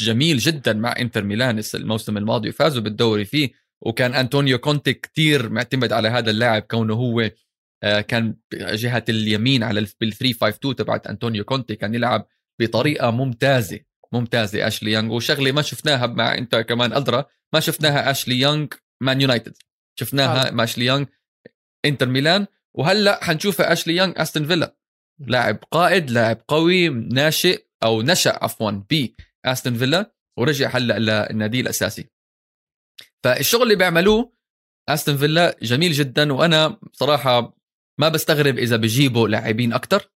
جميل جدا مع إنتر ميلان الموسم الماضي وفازوا بالدوري فيه وكان أنطونيو كونتي كتير معتمد على هذا اللاعب كونه هو آه، كان جهة اليمين على بال 3 5 2 تبعت أنطونيو كونتي كان يلعب بطريقة ممتازة. ممتازة أشلي يانج وشغلة ما شفناها مع انت كمان ادرى ما شفناها أشلي يانج مان يونايتد. شفناها آه. مع أشلي يانج إنتر ميلان. وهلأ حنشوفها أشلي يانج أستون فيلا. لاعب قائد لاعب قوي ناشئ أو نشأ عفوا ب استون فيلا. ورجع هلأ للنادي الأساسي. فالشغل اللي بيعملوه أستون فيلا جميل جدا. وأنا صراحة ما بستغرب إذا بجيبوا لاعبين أكثر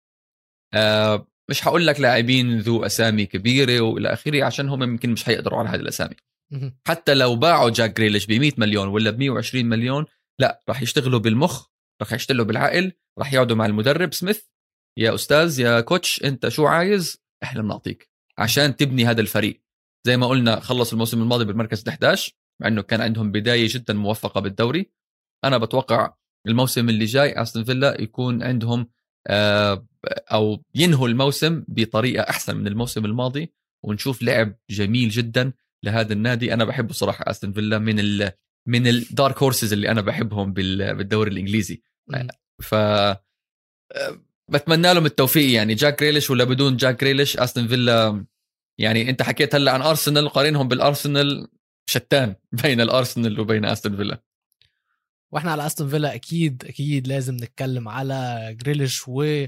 آه مش حقول لك لاعبين ذو أسامي كبيرة وإلى آخره عشان هم يمكن مش حيقدروا على هذه الأسامي. حتى لو باعوا جاك جريليش ب 100 مليون ولا ب 120 مليون لا راح يشتغلوا بالمخ راح يشتغلوا بالعقل راح يقعدوا مع المدرب سميث. يا أستاذ يا كوتش أنت شو عايز؟ إحنا بنعطيك عشان تبني هذا الفريق. زي ما قلنا خلص الموسم الماضي بالمركز 11 مع إنه كان عندهم بداية جدا موفقة بالدوري. أنا بتوقع الموسم اللي جاي أستون فيلا يكون عندهم آه، أو ينهوا الموسم بطريقة أحسن من الموسم الماضي ونشوف لعب جميل جدا لهذا النادي. أنا بحبه صراحة أستون فيلا من ال من ال dark horses اللي أنا بحبهم بال- بالدوري الإنجليزي. ف بتمنى لهم التوفيق. يعني جاك جريليش ولا بدون جاك جريليش أستون فيلا يعني أنت حكيت هلأ عن ارسنال قارنهم بالارسنال شتان بين الارسنال وبين أستون فيلا. وإحنا على أستون فيلا أكيد أكيد لازم نتكلم على جريليش و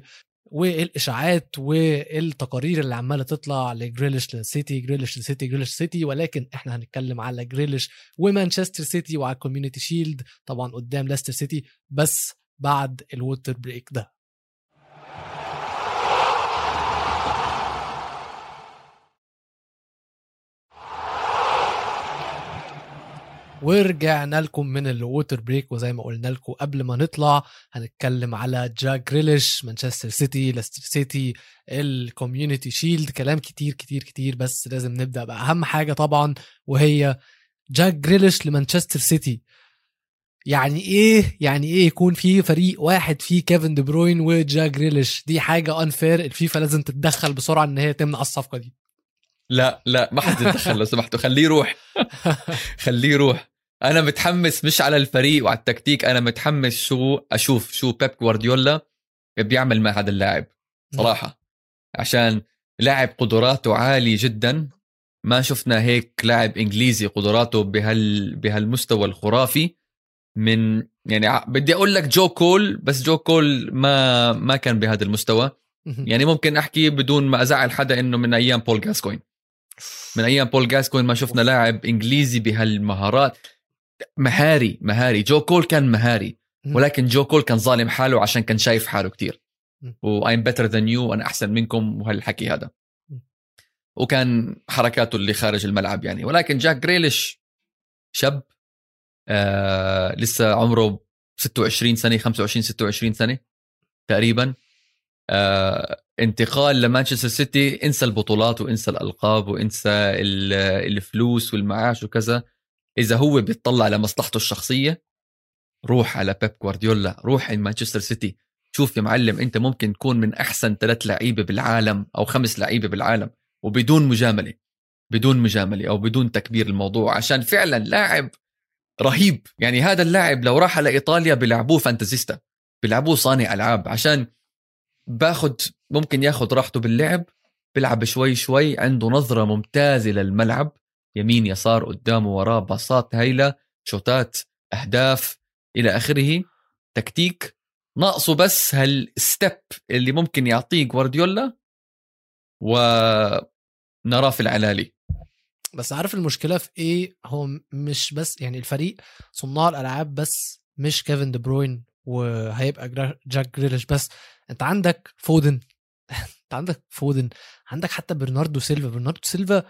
والإشاعات والتقارير اللي عمالة تطلع لجريليش للسيتي جريليش للسيتي جريليش سيتي ولكن إحنا هنتكلم على جريليش ومانشستر سيتي وعلى ال Community Shield طبعا قدام ليستر سيتي بس بعد ال water break ده. ورجعنا لكم من ال water break وزي ما قلنا لكم قبل ما نطلع هنتكلم على جاك جريليش مانشستر سيتي ليستر سيتي ال Community Shield كلام كتير كتير كتير بس لازم نبدأ باهم حاجة طبعا وهي جاك جريليش لمانشستر سيتي. يعني إيه؟ يعني إيه يكون في فريق واحد فيه كيفن دي بروين وجاك جريليش؟ دي حاجة unfair الفيفا لازم تتدخل بسرعة إن هي تمنع الصفقة دي. لا لا ما حد يتدخل لو سمحتوا. خليه يروح. خليه يروح. أنا متحمس مش على الفريق وعلى التكتيك أنا متحمس شو أشوف شو بيب جوارديولا بيعمل مع هذا اللاعب صراحة. عشان لاعب قدراته عاليه جدا. ما شفنا هيك لاعب إنجليزي قدراته بهال بهالمستوى الخرافي. من يعني بدي أقول لك جو كول بس جو كول ما ما كان بهذا المستوى. يعني ممكن أحكي بدون ما أزعل حدا إنه من أيام بول جاسكوين من أيام بول جاسكوين ما شفنا لاعب إنجليزي بهالمهارات. مهاري مهاري. جو كول كان مهاري. ولكن جو كول كان ظالم حاله عشان كان شايف حاله كتير. و I'm better than you أنا أحسن منكم وهالحكي هذا. وكان حركاته اللي خارج الملعب يعني. ولكن جاك جريليش شاب آه لسه عمره 26 سنة 25 26 سنة تقريبا. انتقال لمانشستر سيتي انسى البطولات وانسى الألقاب وانسى ال- الفلوس والمعاش وكذا. إذا هو بيطلع لمصلحته الشخصية روح على بيب جوارديولا روح على مانشستر سيتي. شوف يا معلم أنت ممكن تكون من أحسن ثلاث لعيبة بالعالم أو خمس لعيبة بالعالم وبدون مجاملة بدون مجاملة أو بدون تكبير الموضوع عشان فعلا لاعب رهيب. يعني هذا اللاعب لو راح على إيطاليا بيلعبوه فانتزيستا بيلعبوه صانع ألعاب عشان باخد ممكن ياخد راحته باللعب بيلعب شوي شوي عنده نظرة ممتازة للملعب يمين يسار قدامه وراه باصات هايلة شوتات أهداف إلى آخره. تكتيك ناقصه بس هالستep اللي ممكن يعطيه جوارديولا ونراه في العلالي. بس عارف المشكلة في إيه؟ هو مش بس يعني الفريق صناع الألعاب بس مش كيفن دي بروين وهيبقى جاك جريليش بس. انت عندك فودن. [laughs] انت عندك فودن. عندك حتى برناردو سيلفا. برناردو سيلفا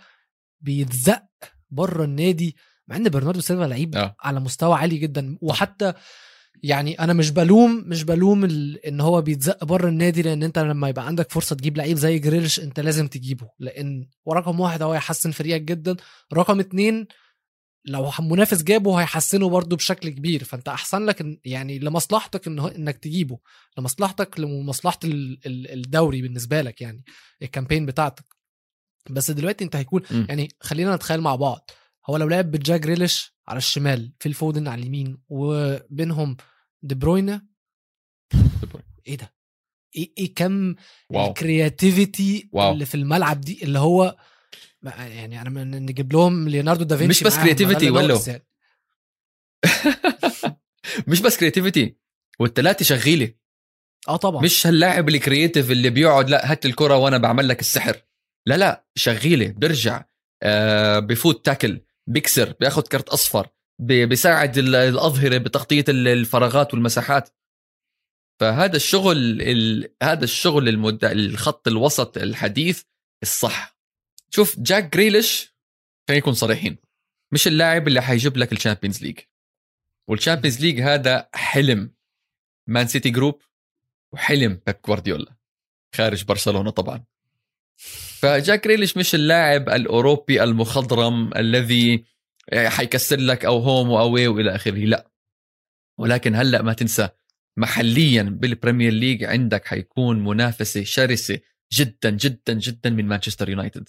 بيتزق بره النادي مع ان برناردو سيلفا لعيب آه. على مستوى عالي جدا. وحتى يعني أنا مش بلوم مش بلوم ال... إن هو بيتزق بره النادي لأن أنت لما يبقى عندك فرصة تجيب لعيب زي جريليش أنت لازم تجيبه. لأن ورقم واحد هو هيحسن فريقك جدا. رقم اتنين لو منافس جابه هيحسنه برضه بشكل كبير. فأنت أحسن لك إن- يعني لمصلحتك هو إنك تجيبه لمصلحتك لمصلحه ال- ال- الدوري بالنسبة لك يعني ال campaign بتاعتك. بس دلوقتي أنت هيكون م. يعني خلينا نتخيل مع بعض. هو لو لعب بجاك جريليش على الشمال في الفودن على اليمين وبينهم دي بروين إيه ده؟ إيه إيه كم ال creativity. اللي في الملعب دي؟ اللي هو يعني أنا من نجيب لهم ليوناردو دافنشي مش بس. بس يعني. [laughs] مش بس creativity والثلاثه شغيلة. آه طبعا. مش هاللاعب ال creative اللي بيقعد لا هات الكرة وأنا بعمل لك السحر. لا لا شغيلة بيرجع آه بفوت tackle بيكسر بياخذ كرت أصفر بي- بيساعد ال- الأظهرة بتغطية ال- الفراغات والمساحات. فهذا الشغل ال... هذا الشغل المد... الخط الوسط الحديث الصح. شوف جاك جريليش خلينا نكون صريحين. مش اللاعب اللي حيجيب لك ال Champions League. وال Champions League هذا حلم مان سيتي group وحلم بيب جوارديولا خارج برشلونة طبعا. فجاك جريليش مش اللاعب الأوروبي المخضرم الذي حيكسر لك أو هوم واوي والى آخره لا. ولكن هلأ ما تنسى محليا بال Premier League عندك حيكون منافسة شرسة جدا جدا جدا من مانشستر يونايتد.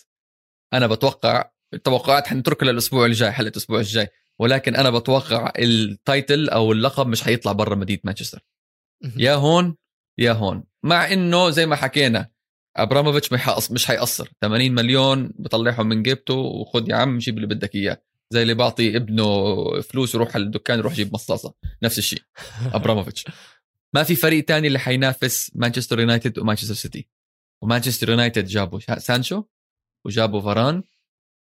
أنا بتوقع التوقعات حنتركها للأسبوع الجاي حلقة الأسبوع الجاي. ولكن أنا بتوقع ال title أو اللقب مش حيطلع برا مدينة مانشستر. يا هون يا هون. مع إنه زي ما حكينا أبراموفيتش مش حيقص- مش حيقصر 80 مليون بطلعهم من جيبته وخد يا عم جيب اللي بدك إياه. زي اللي بعطي ابنه فلوس يروح على الدكان يروح يجيب مصاصة. نفس الشيء. [laughs] أبراموفيتش. ما في فريق تاني اللي حينافس مانشستر يونايتد ومانشستر سيتي. ومانشستر يونايتد جابوا سانشو؟ وجابوا فاران.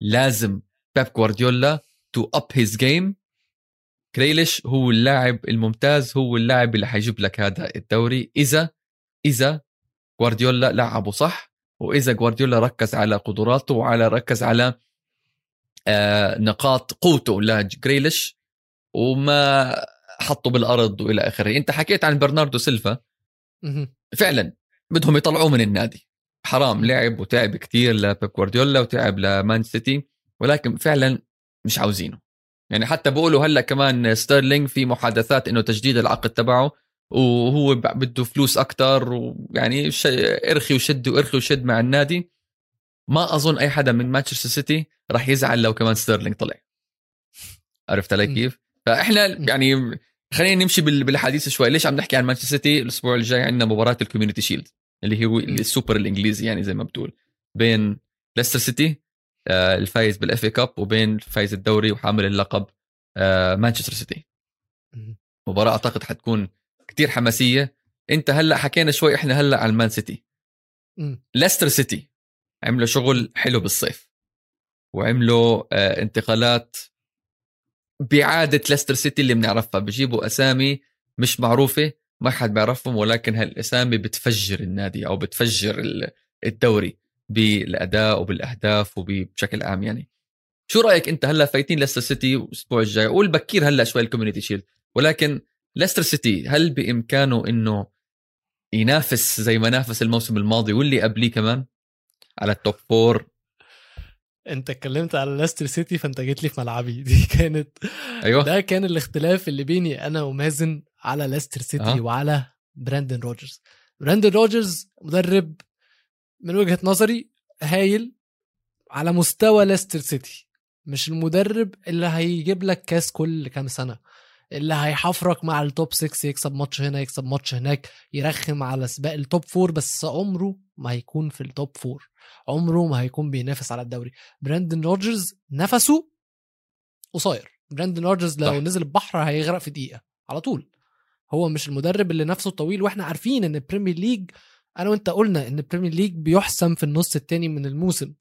لازم بيب جوارديولا to up his game جريليش هو اللاعب الممتاز هو اللاعب اللي حيجيب لك هذا الدوري. إذا إذا جوارديولا لعبه صح وإذا جوارديولا ركز على قدراته وعلى ركز على آه نقاط قوته لجريليش وما حطه بالأرض وإلى آخره. أنت حكيت عن برناردو سيلفا. فعلا بدهم يطلعوه من النادي. حرام لعب وتعب كثير لبيب جوارديولا وتعب لمان سيتي ولكن فعلا مش عاوزينه. يعني حتى بقولوا هلأ كمان ستيرلينج في محادثات إنه تجديد العقد تبعه وهو بده فلوس أكثر ويعني إرخي وشد وإرخي وشد مع النادي. ما أظن أي حدا من مانشستر سيتي راح يزعل لو كمان ستيرلينج طلع. عرفت علي. كيف؟ فإحنا يعني خلينا نمشي بال- بالحديث شوي. ليش عم نحكي عن مانشستر سيتي؟ الأسبوع الجاي عندنا مباراة ال Community Shield. اللي هو السوبر الإنجليزي يعني زي ما بتقول. بين ليستر سيتي آه، الفايز بال FA Cup وبين فايز الدوري وحامل اللقب آه، مانشستر سيتي. مباراة أعتقد حتكون كتير حماسية. أنت هلأ حكينا شوي إحنا هلأ عن مان سيتي. ليستر سيتي عملوا شغل حلو بالصيف وعملوا آه، انتقالات بعادة ليستر سيتي اللي بنعرفها. بجيبوا أسامي مش معروفة ما حد بيعرفهم ولكن هالأسامي بتفجر النادي أو بتفجر ال- الدوري بالأداء وبالأهداف وبشكل عام. يعني شو رأيك أنت هلأ فايتين ليستر سيتي الأسبوع الجاي؟ قول بكير هلأ شوي ال Community Shield ولكن ليستر سيتي هل بإمكانه إنه ينافس زي ما نافس الموسم الماضي واللي قبليه كمان على التوب فور أنت اتكلمت على ليستر سيتي فأنت جيت لي في ملعبي. [laughs] دي كانت أيوه. ده كان الاختلاف اللي بيني أنا ومازن على ليستر سيتي أه. وعلى براندن رودجرز براندن رودجرز مدرب من وجهة نظري هايل على مستوى ليستر سيتي مش المدرب اللي هيجيب لك كاس كل كام سنة اللي هيحفرك مع ال top 6 يكسب ماتش هنا يكسب ماتش هناك يرخم على سباق ال top four بس عمره ما هيكون في ال top four عمره ما هيكون بينافس على الدوري. براندن رودجرز نفسه قصير. براندن رودجرز لو صح. نزل البحر هيغرق في دقيقة على طول. هو مش المدرب اللي نفسه طويل وإحنا عارفين إن ال Premier League أنا وأنت قلنا إن ال Premier League بيحسم في النص التاني من الموسم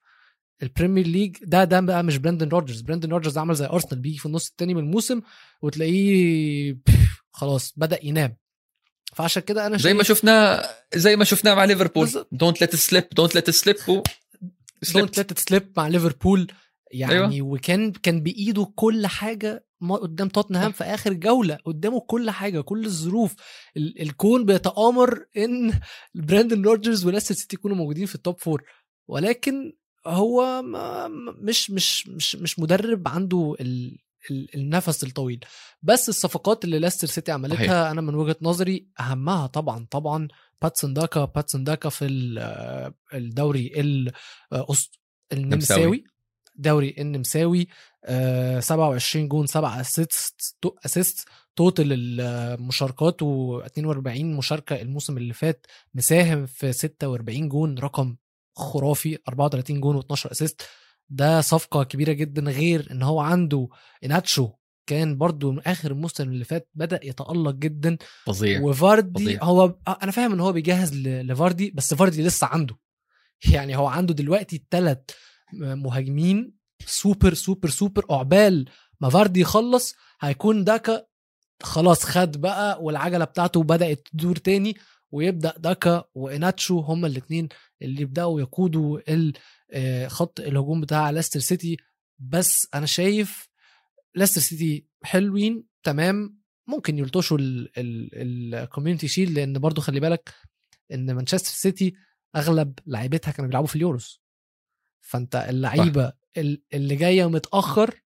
ال Premier League ده ده بقى مش براندن رودجرز براندن رودجرز عمل زي ارسنال بيجي في النص التاني من الموسم وتلاقيه [laughs] خلاص بدأ ينام فعشان كده أنا زي ما شفناه زي ما شفناه مع ليفربول. don't let slip don't let slip don't. let slip مع ليفربول يعني أيوة. وكان كان بإيده كل حاجة قدام توتنهام. في آخر جولة قدامه كل حاجة كل الظروف ال- الكون بيتآمر إن براندن رودجرز وليستر سيتي يكونوا موجودين في ال top four ولكن هو مش مش مش مش مدرب عنده ال ال- النفس الطويل بس الصفقات اللي ليستر سيتي عملتها صحيح. أنا من وجهة نظري أهمها طبعا طبعا باتسون داكا باتسون داكا في ال- الدوري النمساوي دوري النمساوي آه 27 جون 7 assist assist total المشاركات و 42 مشاركة الموسم اللي فات مساهم في 46 جون رقم خرافي 34 جون و12 assist ده صفقة كبيرة جدا غير إن هو عنده إيهيناتشو كان برضو من آخر الموسم اللي فات بدأ يتألق جدا. فظيع. وفاردي فظيع. هو أنا فاهم إن هو بيجهز لفاردي بس فاردي لسه عنده. يعني هو عنده دلوقتي ثلاث مهاجمين super super super عقبال ما فاردي يخلص هيكون داكا خلاص خد بقى والعجلة بتاعته بدأت تدور تاني ويبدأ داكا وإيهيناتشو هما الاثنين اللي يبدأوا يقودوا آه، خط الهجوم بتاع ليستر سيتي. بس أنا شايف ليستر سيتي حلوين تمام. ممكن يلطشوا ال Community Shield لأن برضو خلي بالك إن مانشستر سيتي أغلب لعيبتها كانوا بيلعبوا في اليوروز فانت اللعيبة ال- اللي جاية متأخر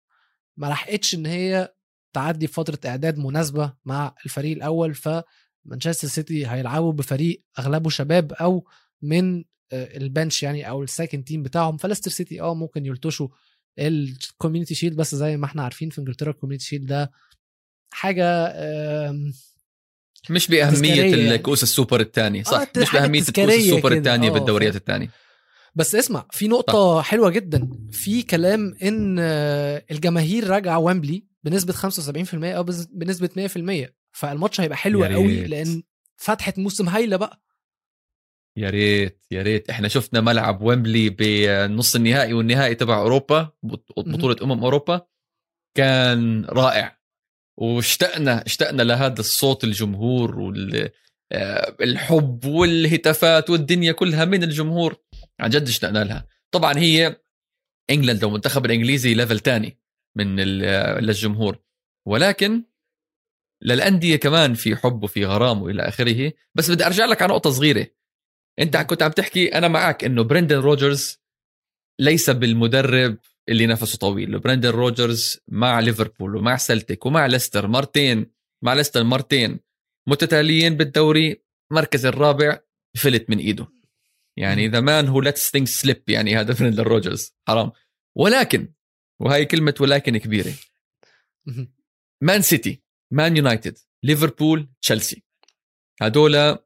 ما لحقتش إن هي تعدي فترة إعداد مناسبة مع الفريق الأول فمانشستر سيتي هيلعبوا بفريق أغلبه شباب أو من آه، ال bench يعني أو ال second team بتاعهم فليستر سيتي آه ممكن يلطشوا ال Community Shield بس زي ما إحنا عارفين في إنجلترا ال Community Shield ده حاجة مش بأهمية يعني. الكؤوس السوبر الثاني صح آه، مش بأهمية الكؤوس السوبر. الثانية آه، بالدوريات. الثانية بس اسمع في نقطة حلوة جدا. في كلام إن آه، الجماهير راجعة ويمبلي بنسبة 75% أو بنسبة 100% فالماتش هيبقى حلو. قوي لأن فتحة موسم هايلة بقى. يا ريت يا ريت. إحنا شفنا ملعب ويمبلي بنص النهائي والنهائي تبع أوروبا. بطولة أمم أوروبا. كان رائع. واشتقنا اشتقنا لهذا الصوت الجمهور والحب والهتافات والدنيا كلها من الجمهور. عن جد اشتقنا لها. طبعا هي England لو منتخب الإنجليزي level تاني من للجمهور. ولكن للأندية كمان في حب وفي غرام وإلى آخره. بس بدي أرجع لك على نقطة صغيرة. أنت كنت عم تحكي أنا معك إنه برندن روجرز ليس بالمدرب اللي نفسه طويل. برندن روجرز مع ليفربول ومع سلتيك ومع ليستر مرتين مع ليستر مرتين متتاليين بالدوري. مركز الرابع فلت من إيده. يعني the man who lets things slip يعني هذا برندن روجرز حرام. ولكن وهي كلمة ولكن كبيرة. مان سيتي مان يونايتد ليفربول تشيلسي هدول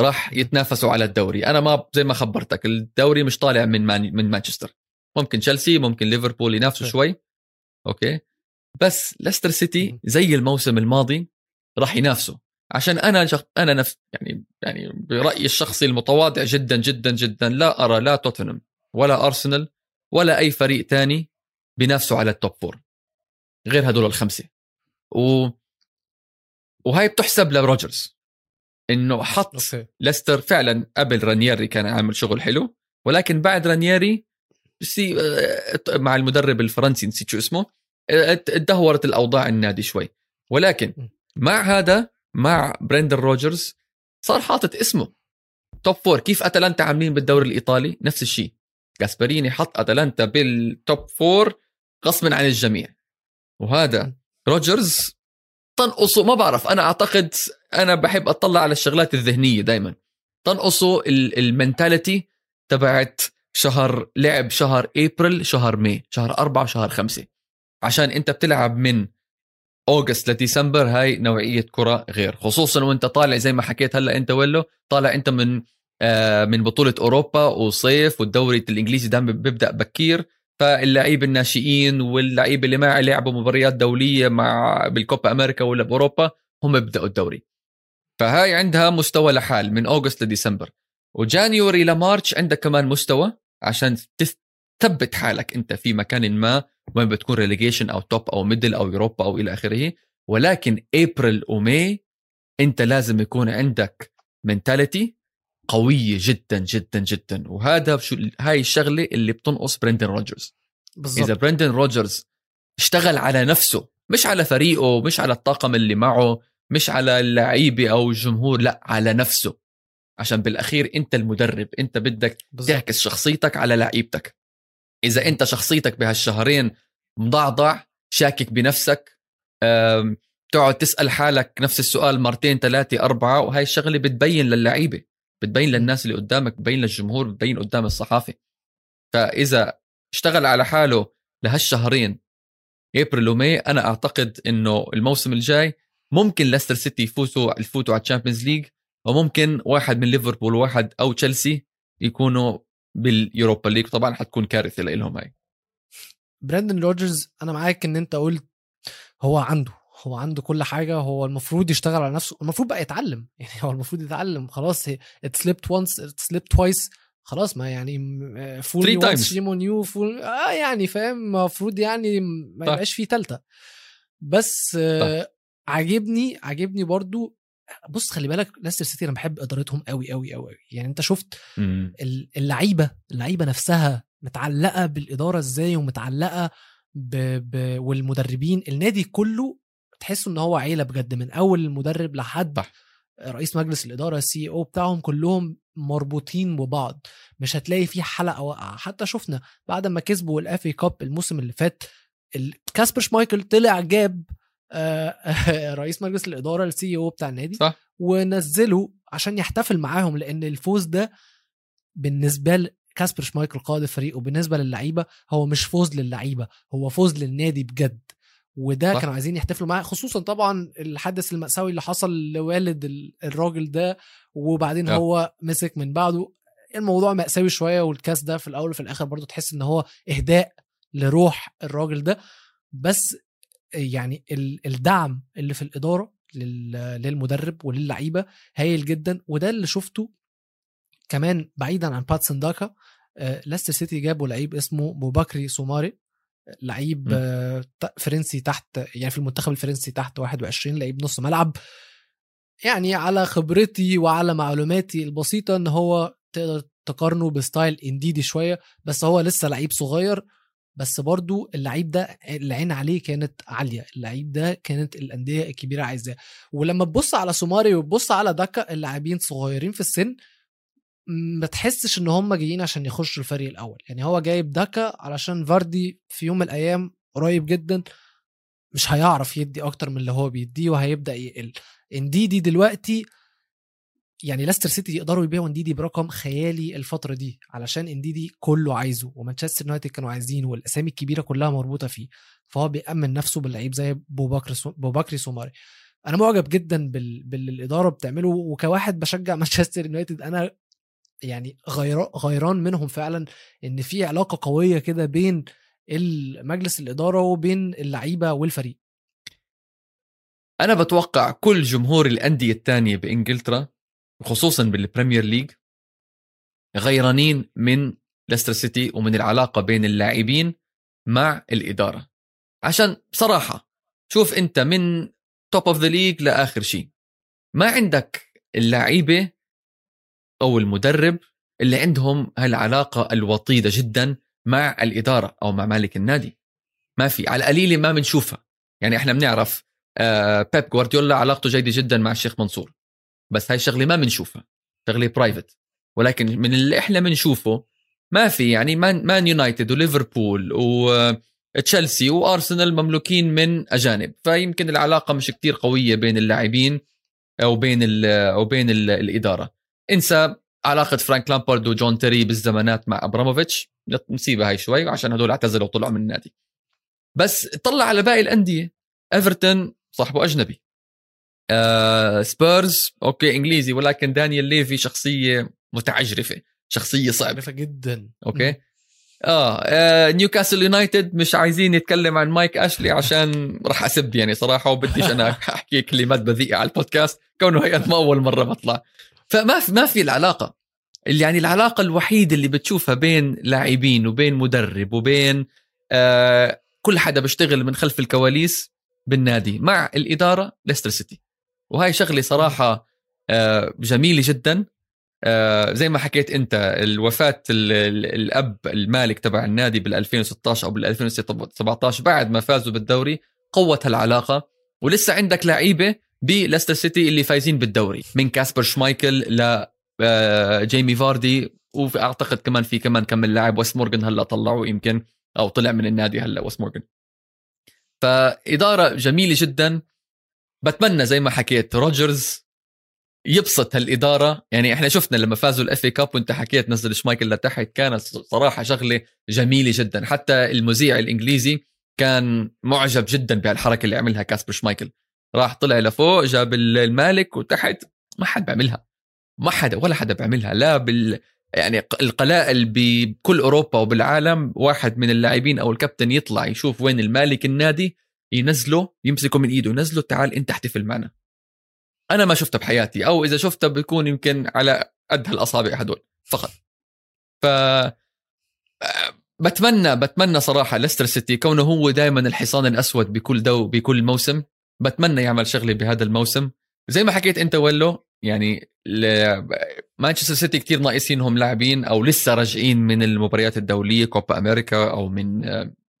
راح يتنافسوا على الدوري. أنا ما زي ما خبرتك الدوري مش طالع من مان من مانشستر ممكن تشيلسي ممكن ليفربول ينافسوا. شوي. أوكي. بس ليستر سيتي. زي الموسم الماضي راح ينافسوا. عشان أنا شخ... أنا نفس يعني يعني برأيي الشخصي المتواضع جدا جدا جدا لا أرى لا توتنهام ولا أرسنال ولا أي فريق تاني بينافسوا على ال top four غير هدول الخمسة. و وهي بتحسب لروجرز إنه حط أوكي. ليستر فعلا قبل رانييري كان عامل شغل حلو ولكن بعد رانييري بسي آه، مع المدرب الفرنسي نسيت شو اسمه آه، تدهورت الأوضاع النادي شوي. ولكن مع هذا مع برندن روجرز صار حاطط اسمه. top four كيف أتلانتا عاملين بالدوري الإيطالي؟ نفس الشيء جاسبريني حط أتلانتا بال top four غصبا عن الجميع. وهذا روجرز تنقصه ما بعرف أنا أعتقد أنا بحب أطلع على الشغلات الذهنية دائما تنقصه ال mentality تبعت شهر لعب شهر ابريل شهر ماي شهر أربعة شهر خمسة. عشان أنت بتلعب من أوغست لديسمبر هاي نوعية كرة غير خصوصا وأنت طالع زي ما حكيت هلأ أنت ولو طالع أنت من آه من بطولة أوروبا وصيف والدوري الإنجليزي دائما بيبدأ بكير فاللعيب الناشئين واللعيبه اللي ما لعبوا مباريات دولية مع بالكوبا أمريكا ولا بأوروبا هم بيبدأوا الدوري. فهاي عندها مستوى لحال من أوغست لديسمبر. وجانيوري لمارش عندك كمان مستوى عشان تثبت حالك أنت في مكان ما وين بتكون ريليجيشن أو top أو middle أو اوروبا أو إلى آخره. ولكن ابريل وماي أنت لازم يكون عندك mentality قوية جدا جدا جدا. وهذا شو هاي الشغلة اللي بتنقص برندن روجرز بالظبط إذا برندن روجرز اشتغل على نفسه مش على فريقه مش على الطاقم اللي معه مش على اللعيبة أو الجمهور لا على نفسه. عشان بالأخير أنت المدرب أنت بدك تعكس شخصيتك على لعيبتك. إذا أنت شخصيتك بهالشهرين مضعضع شاكك بنفسك تقعد تسأل حالك نفس السؤال مرتين ثلاثة أربعة وهي الشغلة بتبين للعيبة بتبين للناس اللي قدامك بتبين للجمهور بتبين قدام الصحافة. فإذا اشتغل على حاله لهالشهرين ابريل وماي أنا أعتقد إنه الموسم الجاي ممكن ليستر سيتي يفوزوا يفوتوا على ال Champions League وممكن واحد من ليفربول وواحد أو تشيلسي يكونوا بال Europa League طبعا حتكون كارثة لهم هاي براندن روجرز أنا معاك إن أنت قلت هو عنده هو عنده كل حاجة هو المفروض يشتغل على نفسه المفروض بقى يتعلم [laughs] يعني هو المفروض يتعلم خلاص it slipped once it slipped twice خلاص ما يعني fool. Shame on you fool آه يعني فاهم المفروض يعني ما. يبقاش فيه تالتة بس آه عاجبني عاجبني برضو بص خلي بالك ليستر سيتي أنا بحب إدارتهم قوي قوي قوي يعني أنت شفت اللعيبة اللعيبة نفسها متعلقة بالإدارة إزاي ومتعلقة ب... ب... والمدربين. النادي كله تحس إن هو عيلة بجد من أول المدرب لحد. رئيس مجلس الإدارة السي أو بتاعهم كلهم مربوطين ببعض. مش هتلاقي في حلقة واقعة. حتى شفنا بعد ما كسبوا ال FA Cup الموسم اللي فات كاسبر شمايكل طلع جاب [laughs] رئيس مجلس الإدارة ال CEO بتاع النادي صح. ونزله عشان يحتفل معاهم لأن الفوز ده بالنسبة لكاسبر شمايكل قائد الفريق وبالنسبة للعيبة هو مش فوز للعيبة هو فوز للنادي بجد وده صح. كانوا عايزين يحتفلوا معاه خصوصا طبعا الحدث المأساوي اللي حصل لوالد ال- الراجل ده وبعدين آه. هو مسك من بعده الموضوع مأساوي شوية والكاس ده في الأول وفي الآخر برضو تحس إن هو إهداء لروح الراجل ده بس يعني ال- الدعم اللي في الإدارة لل- للمدرب وللعيبة هايل جدا. وده اللي شفته كمان بعيدا عن باتسون داكا. آه، ليستر سيتي جابوا لعيب اسمه بوبكري سوماري لعيب. آه، فرنسي تحت يعني في المنتخب الفرنسي تحت 21 لعيب نص ملعب. يعني على خبرتي وعلى معلوماتي البسيطة إن هو تقدر تقارنه ب style إنديدي شوية بس هو لسه لعيب صغير. بس برضو اللعيب ده العين عليه كانت عالية اللعيب ده كانت الأندية الكبيرة عايزاه. ولما تبص على سوماري وتبص على دكا اللاعبين صغيرين في السن ما تحسش إن هم جايين عشان يخشوا الفريق الأول. يعني هو جايب دكا علشان فاردي في يوم من الأيام قريب جدا مش هيعرف يدي أكتر من اللي هو بيديه وهيبدأ يقل. إنديدي دلوقتي يعني لاستر سيتي يقدروا يبيعوا انديدي برقم خيالي الفترة دي علشان انديدي كله عايزه ومانشستر يونايتد كانوا عايزينه والأسامي الكبيرة كلها مربوطة فيه فهو بيأمن نفسه باللعيب زي بو بكر سو... بو بكري سوماري. أنا معجب جدا بال... باللي الاداره بتعمله وكواحد بشجع [laughs] مانشستر يونايتد أنا يعني غير... غيران منهم فعلا إن في علاقة قوية كده بين مجلس الإدارة وبين اللعيبة والفريق. أنا بتوقع كل جمهور الأندية الثانية بإنجلترا خصوصا بالبريمير ليج غيرانين من ليستر سيتي ومن العلاقة بين اللاعبين مع الإدارة. عشان بصراحة شوف أنت من top of the league لآخر شيء. ما عندك اللعيبة أو المدرب اللي عندهم هالعلاقة الوطيدة جدا مع الإدارة أو مع مالك النادي. ما في على القليلة ما بنشوفها. يعني إحنا بنعرف آه بيب جوارديولا علاقته جيدة جدا مع الشيخ منصور. بس هاي الشغلة ما بنشوفها شغلة private ولكن من اللي إحنا بنشوفه ما في يعني مان, يونايتد وليفربول وتشيلسي وأرسنال مملوكين من أجانب. فيمكن العلاقة مش كتير قوية بين اللاعبين أو بين أو بين ال الإدارة. انسى علاقة فرانك لامبارد وجون تيري بالزمانات مع أبراموفيتش. نسيبها هاي شوي عشان هدول اعتزلوا وطلعوا من النادي. بس طلع على باقي الأندية. إيفرتون صاحبه أجنبي. آه سبيرز okay إنجليزي ولكن دانيال ليفي شخصية متعجرفة شخصية صعبة. جدا. okay. آه, آه نيوكاسل يونايتد مش عايزين نتكلم عن مايك أشلي عشان راح أسب يعني صراحة وبديش أنا [laughs] أحكي كلمات بذيئة على البودكاست كونه هي ما أول مرة بطلع. فما في ما في العلاقة. اللي يعني العلاقة الوحيده اللي بتشوفها بين لاعبين وبين مدرب وبين آه كل حدا بيشتغل من خلف الكواليس بالنادي مع الإدارة ليستر سيتي وهاي شغلة صراحة آه جميلة جدا. آه زي ما حكيت أنت الوفاة ال ال الأب المالك تبع النادي بال 2016 أو بال 2017 بعد ما فازوا بالدوري قوت هالعلاقه ولسه عندك لعيبة بليستر سيتي اللي فايزين بالدوري. من كاسبر شمايكل ل آه جيمي فاردي وأعتقد كمان في كمان كم لاعب ويست مورجن هلأ طلعوا يمكن أو طلع من النادي هلأ ويست مورجن فإدارة جميلة جدا. بتمنى زي ما حكيت روجرز يبسط هالإدارة. يعني إحنا شفنا لما فازوا ال FA Cup وانت حكيت نزل شمايكل لتحت كانت صراحة شغلة جميلة جدا. حتى المذيع الإنجليزي كان معجب جدا بهالحركة اللي عملها كاسبر شمايكل. راح طلع لفوق جاب المالك وتحت ما حد بيعملها ما حدا ولا حدا بيعملها لا بال يعني القلائل بكل أوروبا وبالعالم واحد من اللاعبين أو الكابتن يطلع يشوف وين المالك النادي ينزله يمسكه من إيده ينزله تعال أنت احتفل معنا. أنا ما شفتها بحياتي أو إذا شفتها بيكون يمكن على قد هالأصابع هدول فقط. ف بتمنى بتمنى صراحة ليستر سيتي كونه هو دائما الحصان الأسود بكل دو بكل موسم. بتمنى يعمل شغلة بهذا الموسم. زي ما حكيت أنت ولو يعني مانشستر سيتي كتير ناقصينهم لاعبين أو لسه راجعين من المباريات الدولية كوبا أمريكا أو من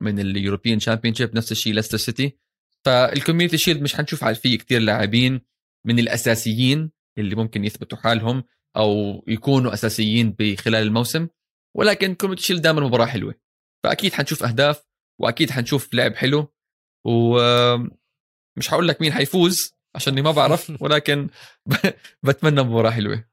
من ال European Championship نفس الشيء ليستر سيتي فال Community Shield مش حنشوف فيه كتير لاعبين من الأساسيين اللي ممكن يثبتوا حالهم أو يكونوا أساسيين بخلال الموسم. ولكن كوميونتي شيلد دائما مباراة حلوة. فأكيد حنشوف أهداف وأكيد حنشوف لعب حلو. ومش حقول لك مين حيفوز عشاني ما بعرف [laughs] ولكن بتمنى مباراة حلوة.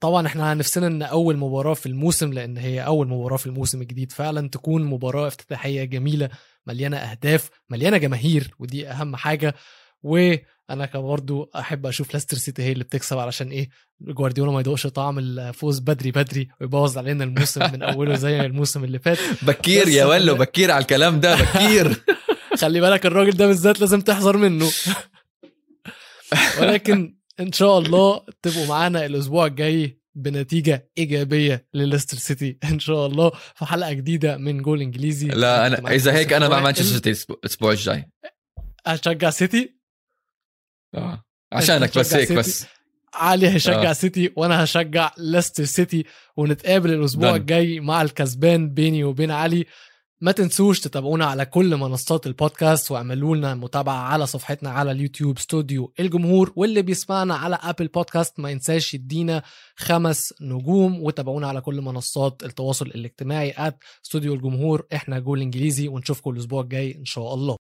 طبعا إحنا نفسنا إن أول مباراة في الموسم لأن هي أول مباراة في الموسم الجديد فعلا تكون مباراة افتتاحية جميلة مليانة أهداف مليانة جماهير ودي أهم حاجة. وأنا كبرضو أحب أشوف لاستر سيتي هي اللي بتكسب علشان إيه؟ جوارديولا ما يدوقش طعم الفوز بدري بدري ويبوظ علينا الموسم من أوله زي الموسم اللي فات. [laughs] بكير يا ولو بكير على الكلام ده بكير. [laughs] خلي بالك الراجل ده بالذات لازم تحذر منه. [laughs] ولكن إن شاء الله تبقوا معانا الأسبوع الجاي بنتيجة إيجابية لليستر سيتي إن شاء الله. في حلقة جديدة من جول إنجليزي. لا أنا إذا هيك أنا مع مانشستر سيتي الأسبوع الجاي. هشجع سيتي؟ آه. عشانك بس هيك بس. علي هيشجع آه. سيتي وأنا هشجع ليستر سيتي. ونتقابل الأسبوع دن. الجاي مع الكسبان بيني وبين علي. ما تنسوش تتابعونا على كل منصات البودكاست واعملوا لنا متابعة على صفحتنا على اليوتيوب استوديو الجمهور واللي بيسمعنا على أبل بودكاست. ما ينساش يدينا خمس نجوم وتابعونا على كل منصات التواصل الاجتماعي ات استوديو الجمهور. إحنا جول إنجليزي ونشوفكم الأسبوع الجاي إن شاء الله.